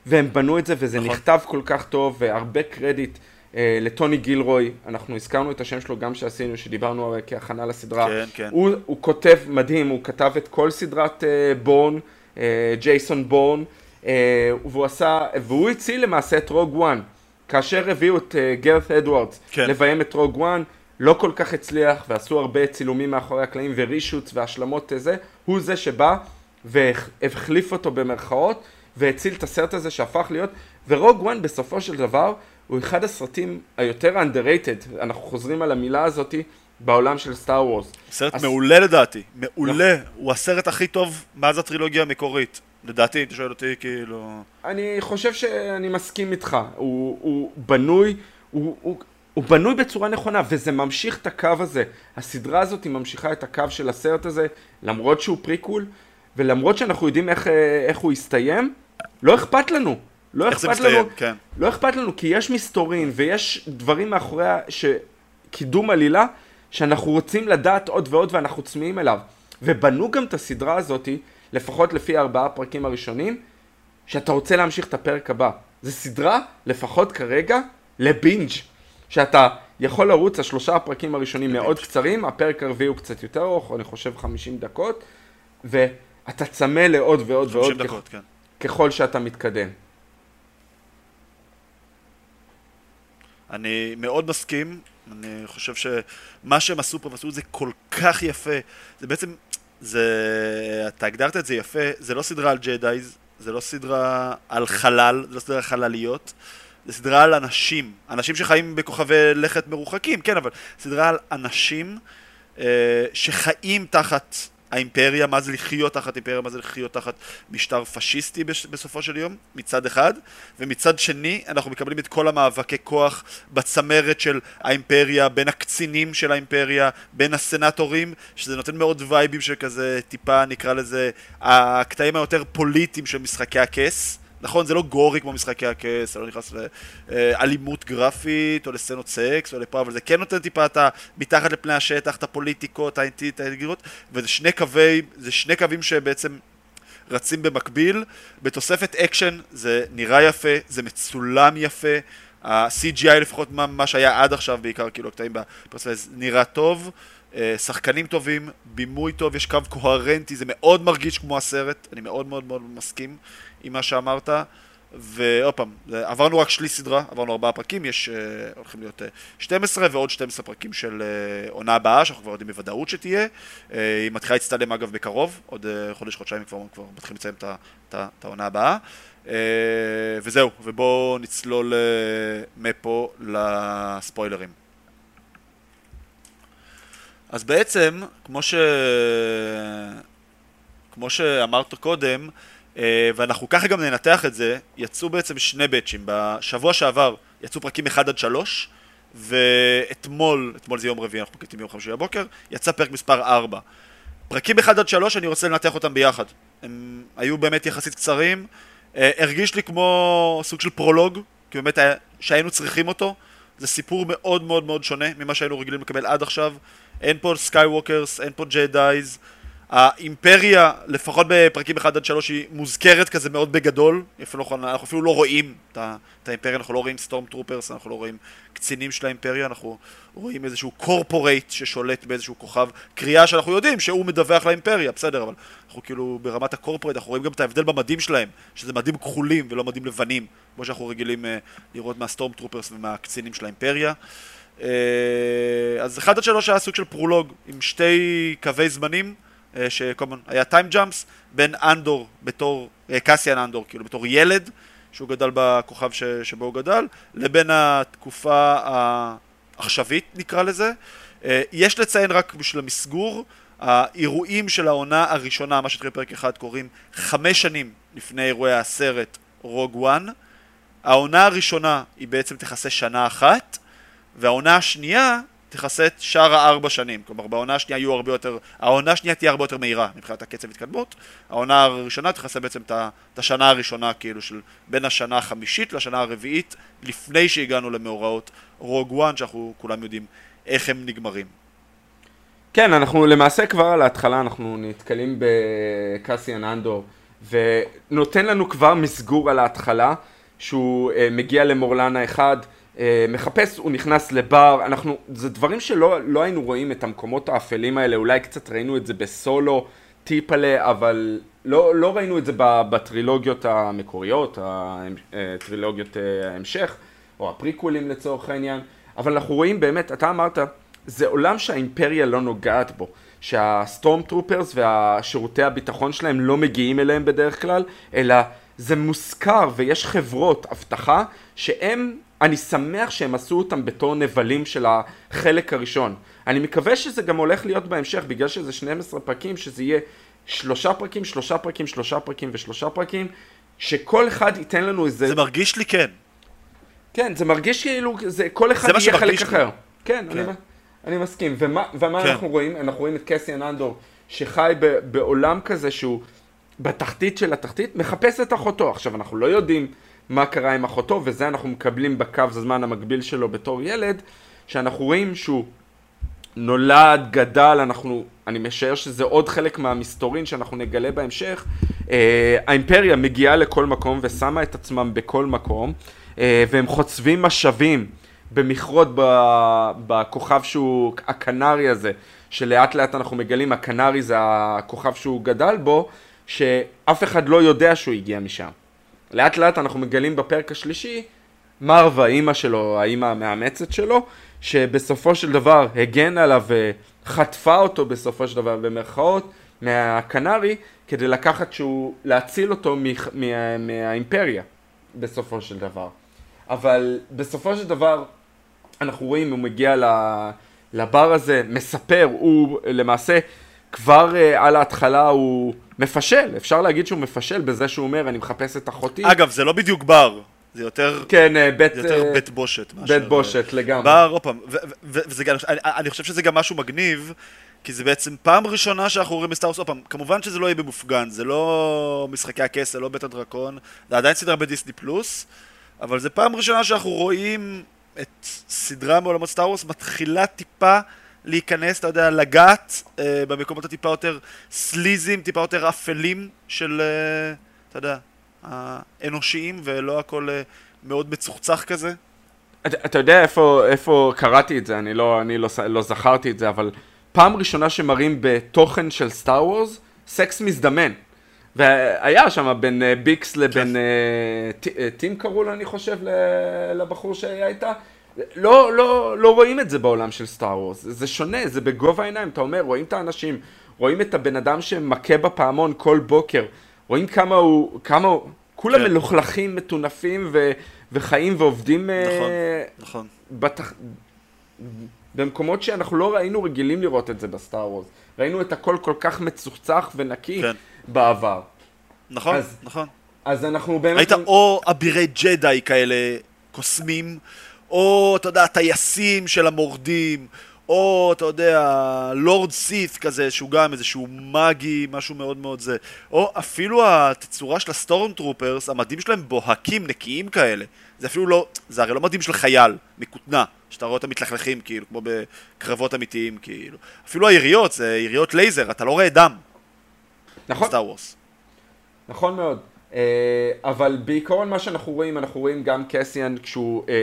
והם בנו את זה וזה נכון. נכתב כל כך טוב והרבה קרדיט. אה, לטוני גילרוי, אנחנו הזכרנו את השם שלו גם שעשינו, שדיברנו הרי כהכנה לסדרה. כן, כן. הוא, הוא כותב מדהים, הוא כתב את כל סדרת אה, בורן, אה, ג'ייסון בורן, אה, והוא עשה, והוא הציל למעשה את Rogue One. כאשר הביאו את אה, גארת' אדוארדס כן. לביים את Rogue One, לא כל כך הצליח, ועשו הרבה צילומים מאחורי הקלעים ורישוץ והשלמות זה, הוא זה שבא והחליף אותו במרכאות, והציל את הסרט הזה שהפך להיות, ורוג וואן בסופו של דבר הוא אחד הסרטים היותר underrated, אנחנו חוזרים על המילה הזאתי, בעולם של סטאר וורס. סרט אז... מעולה לדעתי, מעולה, נכון. הוא הסרט הכי טוב מאז הטרילוגיה המקורית. לדעתי, אם אתה שואל אותי, כאילו... אני חושב שאני מסכים איתך, הוא, הוא בנוי, הוא, הוא, הוא בנוי בצורה נכונה, וזה ממשיך את הקו הזה. הסדרה הזאת היא ממשיכה את הקו של הסרט הזה, למרות שהוא פריקול, ולמרות שאנחנו יודעים איך, איך הוא יסתיים, לא אכפת לנו. לא אכפת לנו, כן. לא אכפת לנו, כי יש מסתורין ויש דברים מאחורי קידום עלילה שאנחנו רוצים לדעת עוד ועוד ואנחנו צמאים אליו. ובנו גם את הסדרה הזאתי, לפחות לפי ארבעה פרקים הראשונים, שאתה רוצה להמשיך את הפרק הבא. זה סדרה, לפחות כרגע, לבינג'. שאתה יכול לרוץ, השלושה הפרקים הראשונים לבינג'. מאוד קצרים, הפרק הרביעי הוא קצת יותר ארוך, אני חושב 50 דקות, ואתה צמא לעוד ועוד ועוד דקות, כ... כן. ככל שאתה מתקדם. אני מאוד מסכים, אני חושב שמה שהם עשו פה, ועשו את זה כל כך יפה, זה בעצם, זה, אתה הגדרת את זה יפה, זה לא סדרה על ג'דאיז, זה לא סדרה על חלל, זה לא סדרה על חלליות, זה סדרה על אנשים, אנשים שחיים בכוכבי לכת מרוחקים, כן, אבל סדרה על אנשים אה, שחיים תחת האימפריה, מה זה לחיות תחת אימפריה, מה זה לחיות תחת משטר פשיסטי בסופו של יום, מצד אחד, ומצד שני אנחנו מקבלים את כל המאבקי כוח בצמרת של האימפריה, בין הקצינים של האימפריה, בין הסנטורים, שזה נותן מאוד וייבים של כזה טיפה נקרא לזה הקטעים היותר פוליטיים של משחקי הכס. נכון, זה לא gory כמו משחקי הכס, זה לא נכנס לאלימות גרפית או לסצנות סקס או לפה, אבל זה כן נותן טיפה את ה... מתחת לפני השטח, את הפוליטיקות, האינט, האינטריגות, וזה שני קווי, זה שני קווים שבעצם רצים במקביל. בתוספת אקשן זה נראה יפה, זה מצולם יפה, ה-CGI לפחות מה, מה שהיה עד עכשיו בעיקר, כאילו הקטעים ב hyperspace, נראה טוב. אה, שחקנים טובים, בימוי טוב, יש קו קוהרנטי, זה מאוד מרגיש כמו הסרט, אני מאוד מאוד מאוד מסכים עם מה שאמרת, ועוד פעם, עברנו רק שליש סדרה, עברנו ארבעה פרקים, יש, uh, הולכים להיות uh, 12 ועוד 12 פרקים של uh, עונה הבאה, שאנחנו כבר יודעים בוודאות שתהיה. Uh, היא מתחילה להצטלם אגב בקרוב, עוד uh, חודש, חודשיים כבר, כבר מתחילים לציין את העונה הבאה. Uh, וזהו, ובואו נצלול uh, מפה לספוילרים. אז בעצם, כמו ש... כמו שאמרת קודם, אה, ואנחנו ככה גם ננתח את זה, יצאו בעצם שני באצ'ים. בשבוע שעבר יצאו פרקים 1 עד 3, ואתמול, אתמול זה יום רביעי, אנחנו מקליטים ביום חמישי בבוקר, יצא פרק מספר 4. פרקים 1 עד 3, אני רוצה לנתח אותם ביחד. הם היו באמת יחסית קצרים, אה, הרגיש לי כמו סוג של פרולוג, כי באמת היה, שהיינו צריכים אותו. זה סיפור מאוד מאוד מאוד שונה ממה שהיינו רגילים לקבל עד עכשיו. אין פה Skywalkers, אין פה Jedis, האימפריה, לפחות בפרקים 1 עד 3, היא מוזכרת כזה מאוד בגדול, אפילו לא, אנחנו אפילו לא רואים את האימפריה, אנחנו לא רואים stormtroopers, אנחנו לא רואים קצינים של האימפריה, אנחנו רואים איזשהו corporate ששולט באיזשהו כוכב קריאה שאנחנו יודעים שהוא מדווח לאימפריה, בסדר, אבל אנחנו כאילו ברמת ה corporate, אנחנו רואים גם את ההבדל במדים שלהם, שזה מדים כחולים ולא מדים לבנים, כמו שאנחנו רגילים אה, לראות מה stormtroopers ומהקצינים של האימפריה. אה, אז 1 עד 3 היה סוג של פרולוג עם שתי קווי זמנים. אה, שכל היה time jumps בין אנדור בתור, אה, קסיאן אנדור, כאילו בתור ילד, שהוא גדל בכוכב ש, שבו הוא גדל, לבין התקופה העכשווית נקרא לזה. אה, יש לציין רק בשביל המסגור, האירועים של העונה הראשונה, מה שהתחיל בפרק אחד, קורים חמש שנים לפני אירועי הסרט רוג וואן. העונה הראשונה היא בעצם תכסה שנה אחת, והעונה השנייה תכסה את שאר הארבע שנים. כלומר, בעונה השנייה יהיו הרבה יותר, העונה השנייה תהיה הרבה יותר מהירה מבחינת הקצב התקדמות. העונה הראשונה תכסה בעצם את השנה הראשונה, כאילו, של בין השנה החמישית לשנה הרביעית, לפני שהגענו למאורעות רוג וואן, שאנחנו כולם יודעים איך הם נגמרים. כן, אנחנו למעשה כבר על ההתחלה, אנחנו נתקלים בקסיאן אנדור, ונותן לנו כבר מסגור על ההתחלה, שהוא uh, מגיע למורלנה אחד, אה, מחפש, הוא נכנס לבר, אנחנו, זה דברים שלא לא היינו רואים את המקומות האפלים האלה, אולי קצת ראינו את זה בסולו, טיפלה, אבל לא, לא ראינו את זה בטרילוגיות המקוריות, הטרילוגיות אה, ההמשך, או הפריקוולים לצורך העניין, אבל אנחנו רואים באמת, אתה אמרת, זה עולם שהאימפריה לא נוגעת בו, שהסטורם טרופרס והשירותי הביטחון שלהם לא מגיעים אליהם בדרך כלל, אלא זה מושכר ויש חברות אבטחה שהם אני שמח שהם עשו אותם בתור נבלים של החלק הראשון. אני מקווה שזה גם הולך להיות בהמשך, בגלל שזה 12 פרקים, שזה יהיה שלושה פרקים, שלושה פרקים, שלושה פרקים ושלושה פרקים, שכל אחד ייתן לנו איזה... זה מרגיש לי כן. כן, זה מרגיש כאילו, זה, כל אחד יהיה חלק לי. אחר. כן, כן. אני, אני מסכים. ומה, ומה כן. אנחנו רואים? אנחנו רואים את קסיאן אנדור, שחי ב, בעולם כזה שהוא בתחתית של התחתית, מחפש את אחותו. עכשיו, אנחנו לא יודעים... מה קרה עם אחותו, וזה אנחנו מקבלים בקו הזמן המקביל שלו בתור ילד, שאנחנו רואים שהוא נולד, גדל, אנחנו, אני משער שזה עוד חלק מהמסתורין שאנחנו נגלה בהמשך. אה, האימפריה מגיעה לכל מקום ושמה את עצמם בכל מקום, אה, והם חוצבים משאבים במכרות בכוכב שהוא, הקנרי הזה, שלאט לאט אנחנו מגלים, הקנרי זה הכוכב שהוא גדל בו, שאף אחד לא יודע שהוא הגיע משם. לאט לאט אנחנו מגלים בפרק השלישי, מרווה, אימא שלו, האימא המאמצת שלו, שבסופו של דבר הגן עליו וחטפה אותו בסופו של דבר במרכאות מהקנרי כדי לקחת שהוא, להציל אותו מה, מה, מהאימפריה בסופו של דבר. אבל בסופו של דבר אנחנו רואים, הוא מגיע לבר הזה, מספר, הוא למעשה כבר אה, על ההתחלה הוא מפשל, אפשר להגיד שהוא מפשל בזה שהוא אומר, אני מחפש את אחותי. אגב, זה לא בדיוק בר. זה יותר, כן, אה, בית, זה יותר אה, בית בושת. בית בושת לגמרי. בר, עוד פעם, וזה גם, אני, חושב שזה גם משהו מגניב, כי זה בעצם פעם ראשונה שאנחנו רואים ב Star Wars, עוד פעם, כמובן שזה לא יהיה במופגן, זה לא משחקי הכס, זה לא בית הדרקון, זה עדיין סדרה בדיסני פלוס, אבל זה פעם ראשונה שאנחנו רואים את סדרה מעולמות Star Wars מתחילה טיפה להיכנס, אתה יודע, לגעת אה, במקומות הטיפה יותר סליזים, טיפה יותר אפלים של, אה, אתה יודע, האנושיים, ולא הכל אה, מאוד מצוחצח כזה. אתה, אתה יודע איפה, איפה קראתי את זה, אני, לא, אני לא, לא זכרתי את זה, אבל פעם ראשונה שמראים בתוכן של Star Wars, סקס מזדמן. והיה שם בין ביקס לבין אה, אה, טים קראו לו, אני חושב, לבחור שהיה איתה. לא, לא, לא רואים את זה בעולם של סטאר וורס, זה שונה, זה בגובה העיניים, אתה אומר, רואים את האנשים, רואים את הבן אדם שמכה בפעמון כל בוקר, רואים כמה הוא, כמה הוא, כולם כן. מלוכלכים, מטונפים ו, וחיים ועובדים נכון, אה, נכון. בתח... במקומות שאנחנו לא היינו רגילים לראות את זה ב Star Wars. ראינו את הכל כל כך מצוחצח ונקי כן. בעבר. נכון, אז- נכון. אז אנחנו באמת... ראית או אבירי ג'די כאלה קוסמים, או, אתה יודע, טייסים של המורדים, או, אתה יודע, Lord Sith כזה, שהוא גם איזשהו מאגי, משהו מאוד מאוד זה. או אפילו התצורה של ה stormtroopers, המדים שלהם בוהקים, נקיים כאלה. זה אפילו לא, זה הרי לא מדים של חייל, מכותנה, שאתה רואה אותם מתלכלכים, כאילו, כמו בקרבות אמיתיים, כאילו. אפילו היריות, זה יריות לייזר, אתה לא רואה דם, נכון, סטאר וורס. נכון מאוד. אה, אבל בעיקרון מה שאנחנו רואים, אנחנו רואים גם קסיאן כשהוא אה,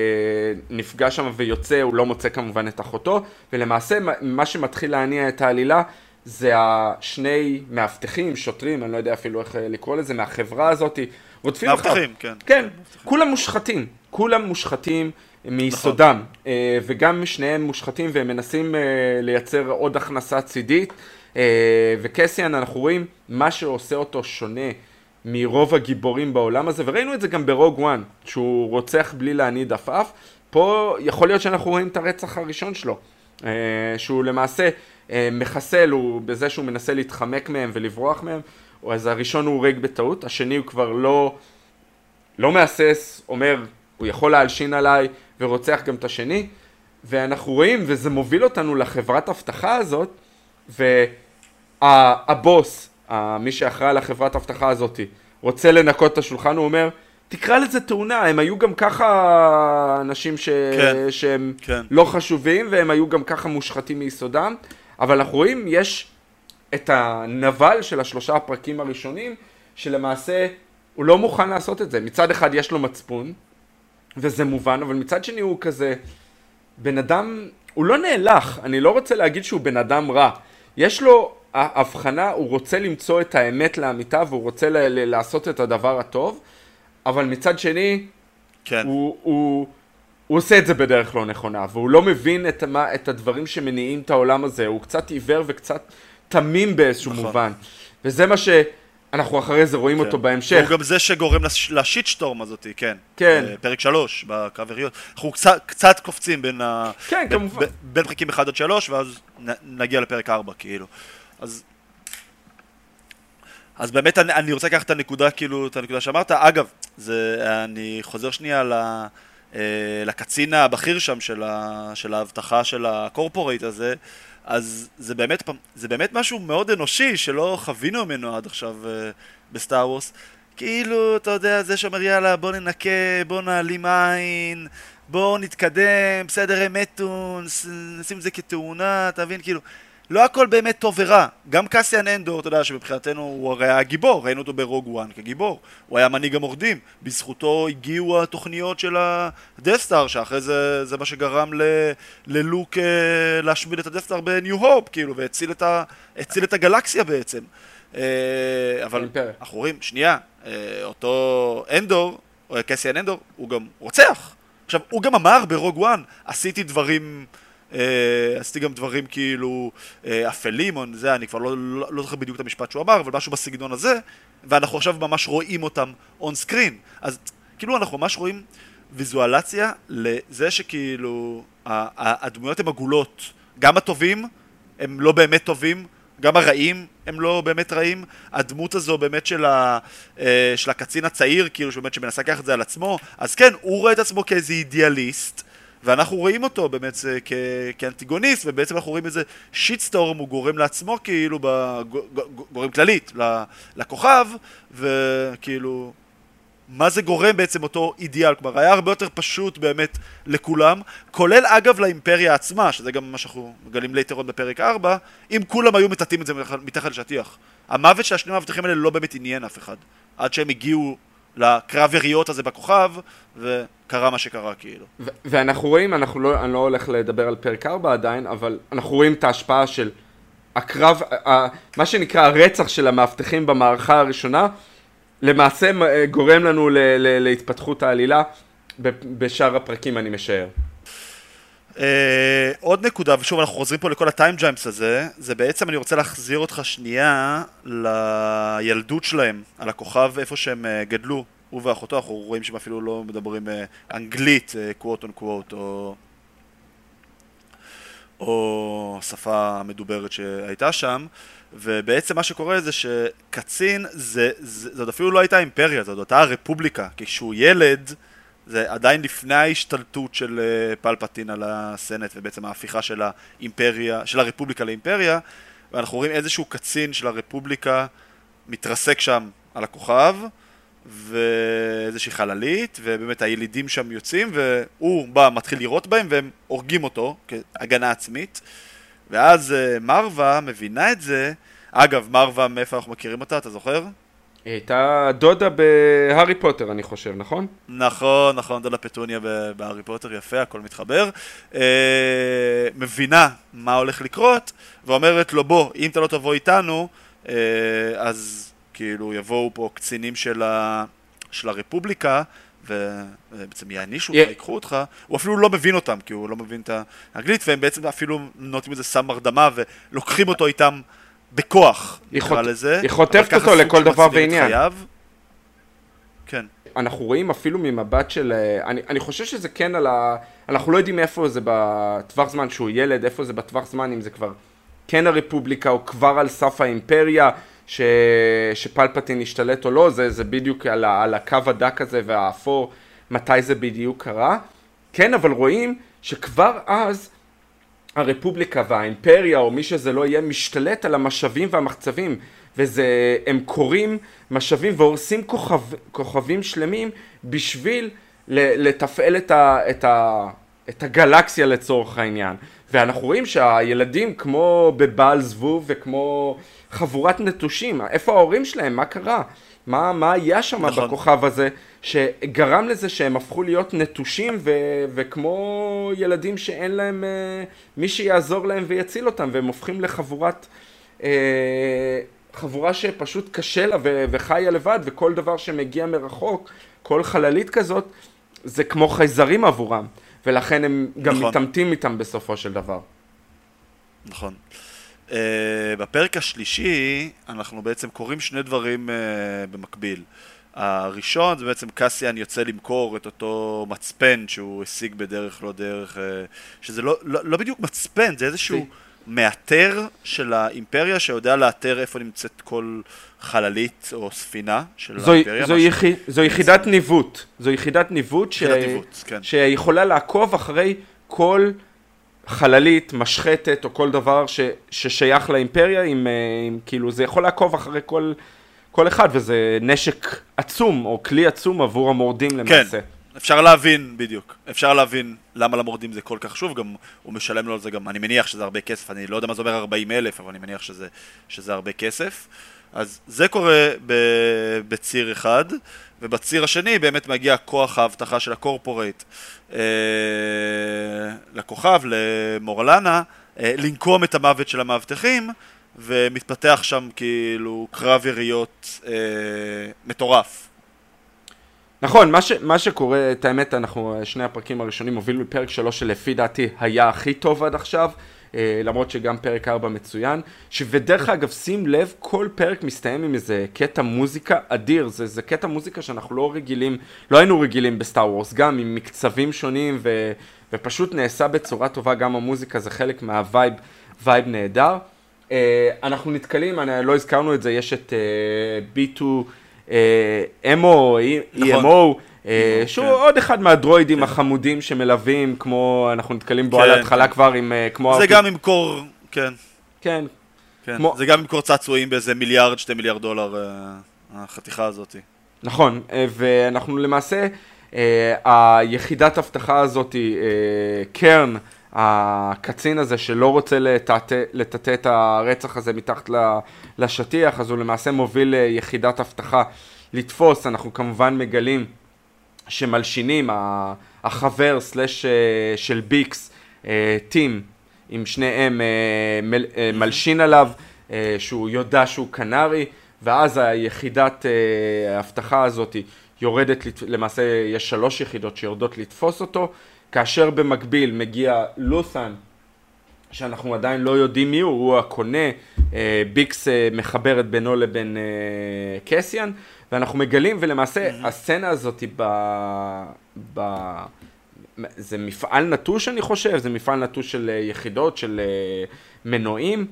נפגע שם ויוצא, הוא לא מוצא כמובן את אחותו, ולמעשה מה- שמתחיל להניע את העלילה זה השני מאבטחים, שוטרים, אני לא יודע אפילו איך אה, לקרוא לזה, מהחברה הזאת, רודפים אחריו. מאבטחים, כן. כן, כולם מושחתים, כולם מושחתים מיסודם, אה, וגם שניהם מושחתים והם מנסים אה, לייצר עוד הכנסה צידית, אה, וקסיאן אנחנו רואים מה שעושה אותו שונה מרוב הגיבורים בעולם הזה, וראינו את זה גם ברוג וואן, שהוא רוצח בלי להניד עפעף, פה יכול להיות שאנחנו רואים את הרצח הראשון שלו, אה, שהוא למעשה אה, מחסל, הוא בזה שהוא מנסה להתחמק מהם ולברוח מהם, אז הראשון הוא הורג בטעות, השני הוא כבר לא... לא מהסס, אומר, הוא יכול להלשין עליי, ורוצח גם את השני, ואנחנו רואים, וזה מוביל אותנו לחברת אבטחה הזאת, והבוס, מי שאחראי על החברת אבטחה הזאת, רוצה לנקות את השולחן, הוא אומר, תקרא לזה תאונה, הם היו גם ככה אנשים ש... כן, שהם כן. לא חשובים, והם היו גם ככה מושחתים מיסודם, אבל אנחנו רואים, יש את הנבל של השלושה הפרקים הראשונים, שלמעשה הוא לא מוכן לעשות את זה. מצד אחד יש לו מצפון, וזה מובן, אבל מצד שני הוא כזה בן אדם, הוא לא נאלח, אני לא רוצה להגיד שהוא בן אדם רע. יש לו הבחנה, הוא רוצה למצוא את האמת לאמיתה והוא רוצה ל- ל- לעשות את הדבר הטוב, אבל מצד שני, כן. הוא, הוא, הוא עושה את זה בדרך לא נכונה, והוא לא מבין את, מה, את הדברים שמניעים את העולם הזה, הוא קצת עיוור וקצת תמים באיזשהו נכון. מובן. וזה מה שאנחנו אחרי זה רואים אותו בהמשך. הוא גם זה שגורם לש- לשיטשטורם הזאתי, כן. כן. אה, פרק שלוש, בקרב יריות. אנחנו קצת, קצת קופצים בין, ה... כן, כמובן. בין, בין פרקים 1 עד 3, ואז נ, נגיע לפרק 4, כאילו. אז... אז באמת אני, אני רוצה לקחת את הנקודה, כאילו, את הנקודה שאמרת. אגב, זה, אני חוזר שנייה ל, אה, לקצין הבכיר שם של, ה, של האבטחה של ה corporate הזה, אז זה באמת, זה באמת משהו מאוד אנושי שלא חווינו ממנו עד עכשיו אה, ב Star Wars. כאילו, אתה יודע, זה שאומר יאללה בוא ננקה, בוא נעלים עין, בוא נתקדם, בסדר הם מתו, נשים את זה כתאונה, אתה מבין? כאילו, לא הכל באמת טוב ורע. גם קסיאן אנדור, אתה יודע שמבחינתנו הוא הרי היה גיבור, ראינו אותו ב Rogue One כגיבור. הוא היה מנהיג המורדים. בזכותו הגיעו התוכניות של הדסטאר, שאחרי זה, זה מה שגרם ל, ללוק אה, להשמיד את הדסטאר בניו הופ, כאילו, והציל את, ה, הציל את הגלקסיה בעצם. אה, אבל. אנחנו רואים, שנייה, אה, אותו אנדור, או קסיאן אנדור, הוא גם רוצח. עכשיו, הוא גם אמר ברוג וואן, עשיתי דברים, עשיתי גם דברים כאילו אה, אפלים, או זה, אני כבר לא, לא, לא זוכר בדיוק את המשפט שהוא אמר, אבל משהו בסגנון הזה, ואנחנו עכשיו ממש רואים אותם און סקרין. אז כאילו אנחנו ממש רואים ויזואלציה לזה שכאילו הדמויות הן עגולות, גם הטובים הם לא באמת טובים, גם הרעים הם לא באמת רעים, הדמות הזו באמת של, ה, אה, של הקצין הצעיר, כאילו שבאמת שמנסה לקחת את זה על עצמו, אז כן, הוא רואה את עצמו כאיזה אידיאליסט, ואנחנו רואים אותו באמת זה, כ, כאנטיגוניסט, ובעצם אנחנו רואים איזה שיטסטורם הוא גורם לעצמו כאילו, גורם כללית לכוכב, וכאילו... מה זה גורם בעצם אותו אידיאל, כלומר היה הרבה יותר פשוט באמת לכולם, כולל אגב לאימפריה עצמה, שזה גם מה שאנחנו מגלים ליתר עוד בפרק 4, אם כולם היו מטאטאים את זה מתחת- לשטיח. המוות של השני המאבטחים האלה לא באמת עניין אף אחד, עד שהם הגיעו לקרב יריות הזה בכוכב, וקרה מה שקרה כאילו. ו- ואנחנו רואים, אנחנו לא, אני לא הולך לדבר על פרק 4 עדיין, אבל אנחנו רואים את ההשפעה של הקרב, מה שנקרא הרצח של המאבטחים במערכה הראשונה, למעשה גורם לנו להתפתחות העלילה בשאר הפרקים אני משער. Uh, עוד נקודה, ושוב אנחנו חוזרים פה לכל הטיים ג'יימס הזה, זה בעצם אני רוצה להחזיר אותך שנייה לילדות שלהם, על הכוכב איפה שהם uh, גדלו, הוא ואחותו, אנחנו רואים שהם אפילו לא מדברים uh, אנגלית, קוואט און קוואט, או... או שפה מדוברת שהייתה שם, ובעצם מה שקורה זה שקצין, זה, זה, זאת אפילו לא הייתה אימפריה, זאת הייתה הרפובליקה, כשהוא ילד, זה עדיין לפני ההשתלטות של אה, פלפטין על הסנט ובעצם ההפיכה של האימפריה, של הרפובליקה לאימפריה ואנחנו רואים איזשהו קצין של הרפובליקה מתרסק שם על הכוכב ואיזושהי חללית ובאמת הילידים שם יוצאים והוא בא, מתחיל לירות בהם והם הורגים אותו כהגנה עצמית. ואז אה, מרווה מבינה את זה. אגב, מרווה, מאיפה אנחנו מכירים אותה, אתה זוכר? היא הייתה דודה בהארי פוטר, אני חושב, נכון? נכון, נכון, דודה פטוניה בהארי פוטר, יפה, הכל מתחבר. אה, מבינה מה הולך לקרות, ואומרת לו, בוא, אם אתה לא תבוא איתנו, אה, אז כאילו יבואו פה קצינים של, ה, של הרפובליקה, ובעצם יענישו אותך, ייקחו אותך, הוא אפילו לא מבין אותם, כי הוא לא מבין את האנגלית, והם בעצם אפילו נותנים איזה סם הרדמה ולוקחים אותו איתם. בכוח, נקרא לזה. היא חוטפת אותו לכל דבר ועניין. כן. אנחנו רואים אפילו ממבט של... אה, אני, אני חושב שזה כן על ה... אנחנו לא יודעים איפה זה בטווח זמן שהוא ילד, איפה זה בטווח זמן, אם זה כבר כן הרפובליקה או כבר על סף האימפריה, ש... שפלפטין השתלט או לא, זה, זה בדיוק על, ה... על הקו הדק הזה והאפור, מתי זה בדיוק קרה. כן, אבל רואים שכבר אז הרפובליקה והאימפריה או מי שזה לא יהיה משתלט על המשאבים והמחצבים. וזה הם קוראים משאבים והורסים כוכב, כוכבים שלמים בשביל לתפעל את, ה, את, ה, את הגלקסיה לצורך העניין. ואנחנו רואים שהילדים כמו בבעל זבוב וכמו חבורת נטושים איפה ההורים שלהם? מה קרה? מה, מה היה שם נכון. בכוכב הזה שגרם לזה שהם הפכו להיות נטושים ו- וכמו ילדים שאין להם uh, מי שיעזור להם ויציל אותם והם הופכים לחבורת uh, חבורה שפשוט קשה לה ו- וחיה לבד וכל דבר שמגיע מרחוק כל חללית כזאת זה כמו חייזרים עבורם ולכן הם גם נכון. מתעמתים איתם בסופו של דבר. נכון. Uh, בפרק השלישי אנחנו בעצם קוראים שני דברים uh, במקביל. הראשון זה בעצם קסיאן יוצא למכור את אותו מצפן שהוא השיג בדרך לא דרך, uh, שזה לא, לא, לא בדיוק מצפן, זה איזשהו מאתר של האימפריה שיודע לאתר איפה נמצאת כל חללית או ספינה של זו, האימפריה. זו, יח... זו יחידת ניווט, זו יחידת ניווט, ש... כן. שיכולה לעקוב אחרי כל חללית, משחטת או כל דבר ש, ששייך לאימפריה, עם, אה, עם, כאילו זה יכול לעקוב אחרי כל, כל אחד וזה נשק עצום או כלי עצום עבור המורדים כן, למעשה. כן, אפשר להבין, בדיוק, אפשר להבין למה למורדים זה כל כך חשוב, גם הוא משלם לו על זה גם, אני מניח שזה הרבה כסף, אני לא יודע מה זה אומר 40 אלף, אבל אני מניח שזה, שזה הרבה כסף. אז זה קורה בציר אחד, ובציר השני באמת מגיע כוח האבטחה של הקורפורייט אה, לכוכב, למורלנה, אה, לנקום את המוות של המאבטחים, ומתפתח שם כאילו קרב יריות אה, מטורף. נכון, מה, ש, מה שקורה, את האמת, אנחנו, שני הפרקים הראשונים הובילו לפרק שלוש שלפי דעתי היה הכי טוב עד עכשיו. אה, למרות שגם פרק 4 מצוין, ודרך אגב שים לב כל פרק מסתיים עם איזה קטע מוזיקה אדיר, זה, זה קטע מוזיקה שאנחנו לא רגילים, לא היינו רגילים ב Star Wars, גם עם מקצבים שונים ו, ופשוט נעשה בצורה טובה גם המוזיקה זה חלק מה vibe, vibe נהדר. אה, אנחנו נתקלים, אני, לא הזכרנו את זה, יש את אה, B2 אה, EMO, EMO, אה, שהוא כן. עוד אחד מהדרואידים כן. החמודים שמלווים, כמו אנחנו נתקלים בו על כן, ההתחלה כבר עם אה, כמו... זה גם ימכור, כן. כן. זה גם ימכור צעצועים באיזה מיליארד, שתי מיליארד דולר, אה, החתיכה הזאת. נכון, ואנחנו למעשה, היחידת אבטחה הזאת, קרן, הקצין הזה שלא רוצה לטאטא את הרצח הזה מתחת לשטיח, אז הוא למעשה מוביל יחידת אבטחה לתפוס, אנחנו כמובן מגלים שמלשינים, החבר סלאש אה, של ביקס, אה, טים, עם שניהם מל, מלשין עליו, שהוא יודע שהוא קנרי, ואז היחידת האבטחה הזאת יורדת, למעשה יש שלוש יחידות שיורדות לתפוס אותו, כאשר במקביל מגיע לות'ן, שאנחנו עדיין לא יודעים מי הוא, הוא הקונה, ביקס מחברת בינו לבין קסיאן, ואנחנו מגלים, ולמעשה mm-hmm. הסצנה הזאת ב... ב... זה מפעל נטוש אני חושב, זה מפעל נטוש של אה, יחידות, של אה, מנועים.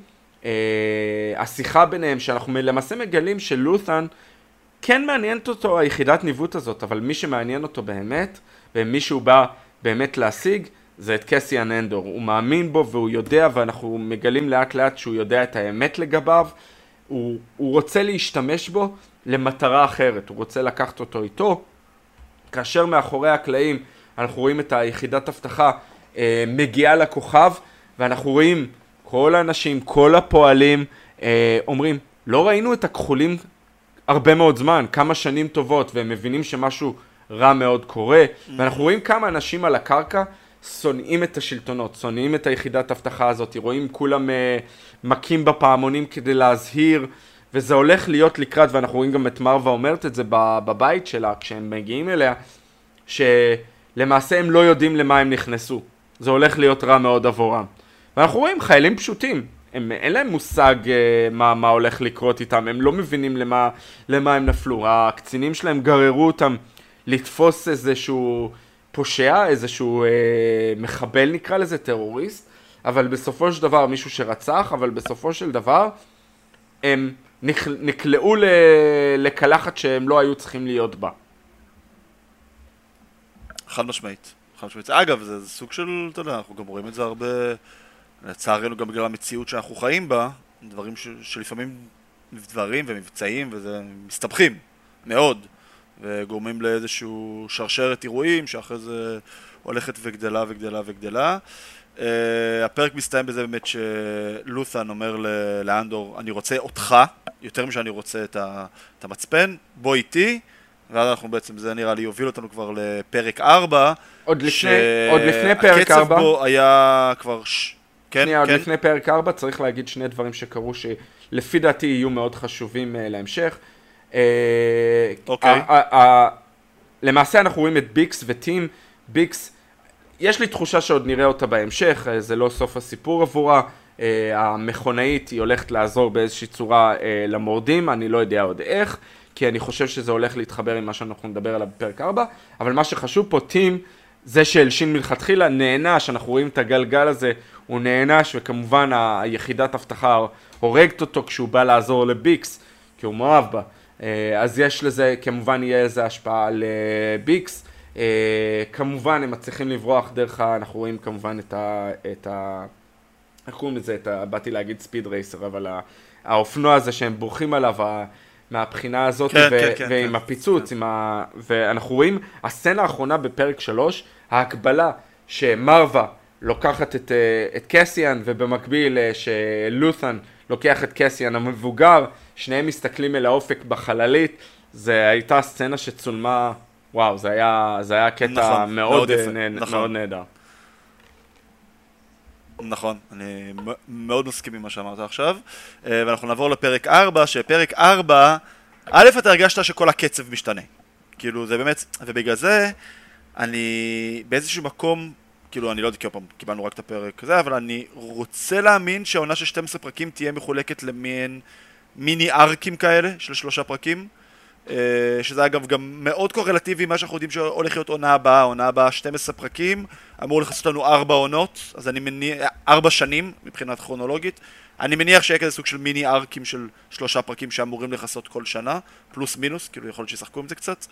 השיחה ביניהם, שאנחנו למעשה מגלים שלות'ן כן מעניינת אותו היחידת ניווט הזאת, אבל מי שמעניין אותו באמת, ומי שהוא בא באמת להשיג, זה את קסיאן אנדור. הוא מאמין בו והוא יודע, ואנחנו מגלים לאט לאט שהוא יודע את האמת לגביו. הוא, הוא רוצה להשתמש בו למטרה אחרת, הוא רוצה לקחת אותו איתו, כאשר מאחורי הקלעים אנחנו רואים את היחידת אבטחה אה, מגיעה לכוכב, ואנחנו רואים כל האנשים, כל הפועלים אה, אומרים, לא ראינו את הכחולים הרבה מאוד זמן, כמה שנים טובות, והם מבינים שמשהו רע מאוד קורה, mm-hmm. ואנחנו רואים כמה אנשים על הקרקע שונאים את השלטונות, שונאים את היחידת אבטחה הזאת, רואים כולם אה, מכים בפעמונים כדי להזהיר, וזה הולך להיות לקראת, ואנחנו רואים גם את מרווה אומרת את זה בבית שלה, כשהם מגיעים אליה, שלמעשה הם לא יודעים למה הם נכנסו. זה הולך להיות רע מאוד עבורם. ואנחנו רואים חיילים פשוטים, הם, אין להם מושג uh, מה, מה הולך לקרות איתם, הם לא מבינים למה, למה הם נפלו. הקצינים שלהם גררו אותם לתפוס איזשהו פושע, איזשהו uh, מחבל נקרא לזה, טרוריסט, אבל בסופו של דבר מישהו שרצח, אבל בסופו של דבר הם נקלעו לקלחת שהם לא היו צריכים להיות בה. חד משמעית. חד משמעית. אגב, זה, זה סוג של, אתה יודע, אנחנו גם רואים את זה הרבה, לצערנו גם בגלל המציאות שאנחנו חיים בה, דברים ש, שלפעמים דברים ומבצעים וזה מסתבכים מאוד, וגורמים לאיזשהו שרשרת אירועים שאחרי זה הולכת וגדלה וגדלה וגדלה. Uh, הפרק מסתיים בזה באמת שלות'ן אומר לאנדור, אני רוצה אותך, יותר משאני רוצה את, ה, את המצפן, בוא איתי, ואז אנחנו בעצם, זה נראה לי יוביל אותנו כבר לפרק 4. עוד לפני, עוד לפני פרק 4. הקצב בו היה כבר... ש... כן, שנייה, כן. עוד לפני פרק 4 צריך להגיד שני דברים שקרו שלפי דעתי יהיו מאוד חשובים uh, להמשך. Uh, אוקיי. למעשה אנחנו רואים את ביקס וטים, ביקס יש לי תחושה שעוד נראה אותה בהמשך, אה, זה לא סוף הסיפור עבורה. Uh, המכונאית היא הולכת לעזור באיזושהי צורה למורדים, אני לא יודע עוד איך, כי אני חושב שזה הולך להתחבר עם מה שאנחנו נדבר עליו בפרק 4, אבל מה שחשוב פה, טים, זה שהלשין מלכתחילה נענש, אנחנו רואים את הגלגל הזה, הוא נענש, וכמובן היחידת אבטחה הורגת אותו כשהוא בא לעזור לביקס, כי הוא מאוהב בה. Uh, אז יש לזה, כמובן יהיה איזה השפעה על ביקס. Uh, כמובן הם מצליחים לברוח דרך ה... אנחנו רואים כמובן את ה... את ה... איך קוראים לזה? את ה... באתי להגיד ספיד רייסר, אבל ה... האופנוע הזה שהם בורחים עליו, ה... מהבחינה הזאת, כן, ו... כן, כן, ועם כן, הפיצוץ, כן. עם ה... ואנחנו רואים, הסצנה האחרונה בפרק 3, ההקבלה שמרווה לוקחת את, אה, את קסיאן, ובמקביל אה, שלות'ן לוקח את קסיאן המבוגר, שניהם מסתכלים אל האופק בחללית, זה הייתה סצנה שצולמה וואו, זה היה, זה היה קטע נכון, מאוד, מאוד, נ, נכון. מאוד נהדר. נכון, אני מאוד מסכים עם מה שאמרת עכשיו. אה, ואנחנו נעבור לפרק 4, שפרק 4, א', אתה הרגשת שכל הקצב משתנה. כאילו, זה באמת, ובגלל זה, אני באיזשהו מקום, כאילו, אני לא יודע, כי פעם קיבלנו רק את הפרק הזה, אבל אני רוצה להאמין שהעונה של 12 פרקים תהיה מחולקת למין מיני ארקים כאלה, של שלושה פרקים. אה, שזה אגב גם מאוד קורלטיבי מה שאנחנו יודעים שהולך להיות עונה הבאה, עונה הבאה 12 פרקים, אמור לכסות לנו 4 עונות, אז אני מניח, 4 שנים מבחינת כרונולוגית, אני מניח שיהיה כזה סוג של מיני ארקים של שלושה פרקים שאמורים לכסות כל שנה, פלוס מינוס, כאילו יכול להיות שישחקו עם זה קצת,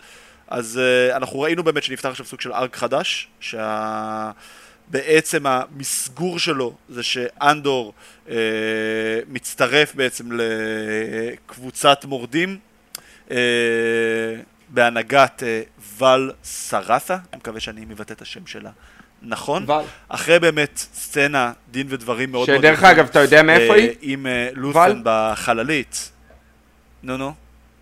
אז uh, אנחנו ראינו באמת שנפתח עכשיו סוג של ארק חדש, שה... בעצם המסגור שלו זה שאנדור אה, מצטרף בעצם לקבוצת מורדים אה, בהנהגת אה, ואל סרסה, אני מקווה שאני מבטא את השם שלה נכון, ואל. אחרי באמת סצנה, דין ודברים מאוד מאוד... שדרך אגב, אתה יודע מאיפה היא? אה, עם לות'ן בחללית. נו נו.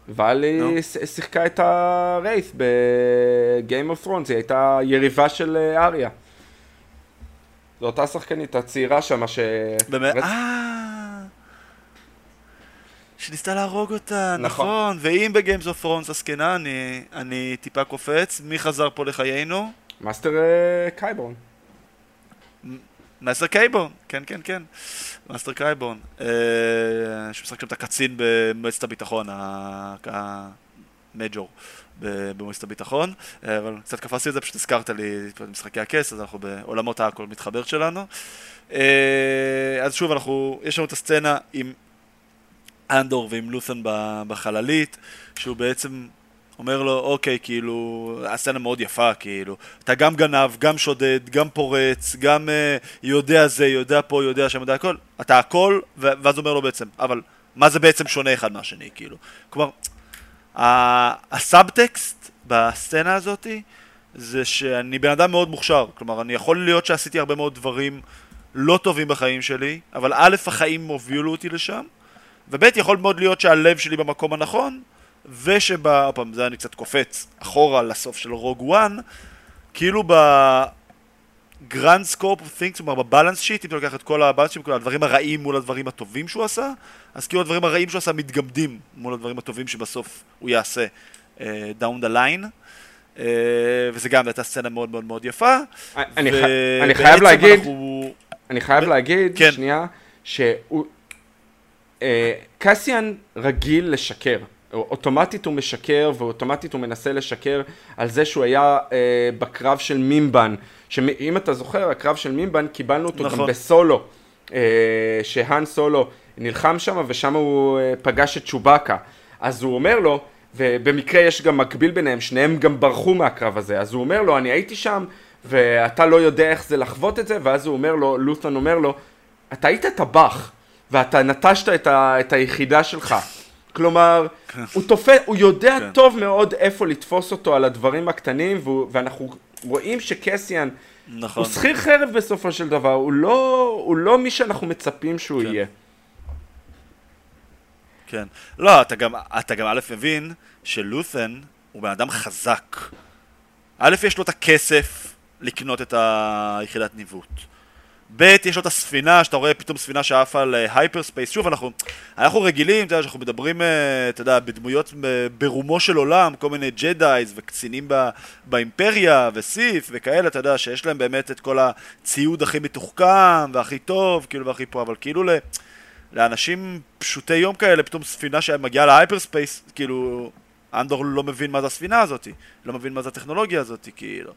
וול היא שיחקה את הרייס ב Game of Thrones, היא הייתה יריבה של אריה. זו אותה שחקנית הצעירה שמה ש... באמת? רצ- אה... שניסתה להרוג אותה, נכון. נכון. ואם ב Game of Thrones עסקינן, אני, אני טיפה קופץ. מי חזר פה לחיינו? מאסטר אה, קייבורן. מאסטר קייבורן, כן, כן, כן. מאסטר קייבורן. אה, שמשחק שם את הקצין במועצת הביטחון, ה major במועצת הביטחון. אה, אבל קצת קפצתי את זה, פשוט הזכרת לי את משחקי הכס, אז אנחנו בעולמות הכל מתחבר שלנו. אה, אז שוב, אנחנו, יש לנו את הסצנה עם אנדור ועם לות'ן בחללית, שהוא בעצם אומר לו, אוקיי, כאילו, הסצנה מאוד יפה, כאילו, אתה גם גנב, גם שודד, גם פורץ, גם uh, יודע זה, יודע פה, יודע שם, יודע הכל, אתה הכל, ואז הוא אומר לו בעצם, אבל מה זה בעצם שונה אחד מהשני, כאילו? כלומר, הסאבטקסט בסצנה הזאתי זה שאני בן אדם מאוד מוכשר, כלומר, אני יכול להיות שעשיתי הרבה מאוד דברים לא טובים בחיים שלי, אבל א', החיים הובילו אותי לשם, וב', יכול מאוד להיות שהלב שלי במקום הנכון, ושבה, פעם, זה אני קצת קופץ אחורה לסוף של Rogue One, כאילו ב grand scope of things, כלומר ב balance sheet, אם אתה לוקח את כל ה balance sheet, הדברים הרעים מול הדברים הטובים שהוא עשה, אז כאילו הדברים הרעים שהוא עשה מתגמדים מול הדברים הטובים שבסוף הוא יעשה down the line. אה, וזה גם הייתה סצנה מאוד מאוד מאוד יפה. אני ו- אני חייב להגיד, אנחנו- אני חייב ו- להגיד, כן. שנייה, שהוא... אה, קסיאן רגיל לשקר. אוטומטית הוא משקר ואוטומטית הוא מנסה לשקר על זה שהוא היה אה, בקרב של מימבן. שאם אתה זוכר, הקרב של מימבן קיבלנו אותו נכון. גם בסולו. אה, שהאן סולו נלחם שם ושם הוא אה, פגש את צ'ובאקה. אז הוא אומר לו, ובמקרה יש גם מקביל ביניהם, שניהם גם ברחו מהקרב הזה, אז הוא אומר לו, אני הייתי שם ואתה לא יודע איך זה לחוות את זה, ואז הוא אומר לו, לות'ן אומר לו, אתה היית טבח, ואתה נטשת את, ה, את היחידה שלך. כלומר, הוא תופס, הוא יודע כן. טוב מאוד איפה לתפוס אותו על הדברים הקטנים, והוא, ואנחנו רואים שקסיאן נכון. הוא שכיר חרב בסופו של דבר, הוא לא, הוא לא מי שאנחנו מצפים שהוא כן. יהיה. כן. לא, אתה גם, אתה גם א' מבין שלות'ן הוא בן אדם חזק. א', יש לו את הכסף לקנות את היחידת ניווט. ב', יש לו את הספינה, שאתה רואה פתאום ספינה שעפה על hyperspace. שוב, אנחנו, אנחנו רגילים, אתה יודע, שאנחנו מדברים, אה, אתה יודע, בדמויות ב- ברומו של עולם, כל מיני Jedis וקצינים ב, באימפריה ו Sith וכאלה, אתה יודע, שיש להם באמת את כל הציוד הכי מתוחכם והכי טוב, כאילו, והכי פה, אבל כאילו ל... לאנשים פשוטי יום כאלה, פתאום ספינה שמגיעה ל hyperspace, כאילו, אנדור לא מבין מה זה הספינה הזאת, לא מבין מה זה הטכנולוגיה הזאת, כאילו.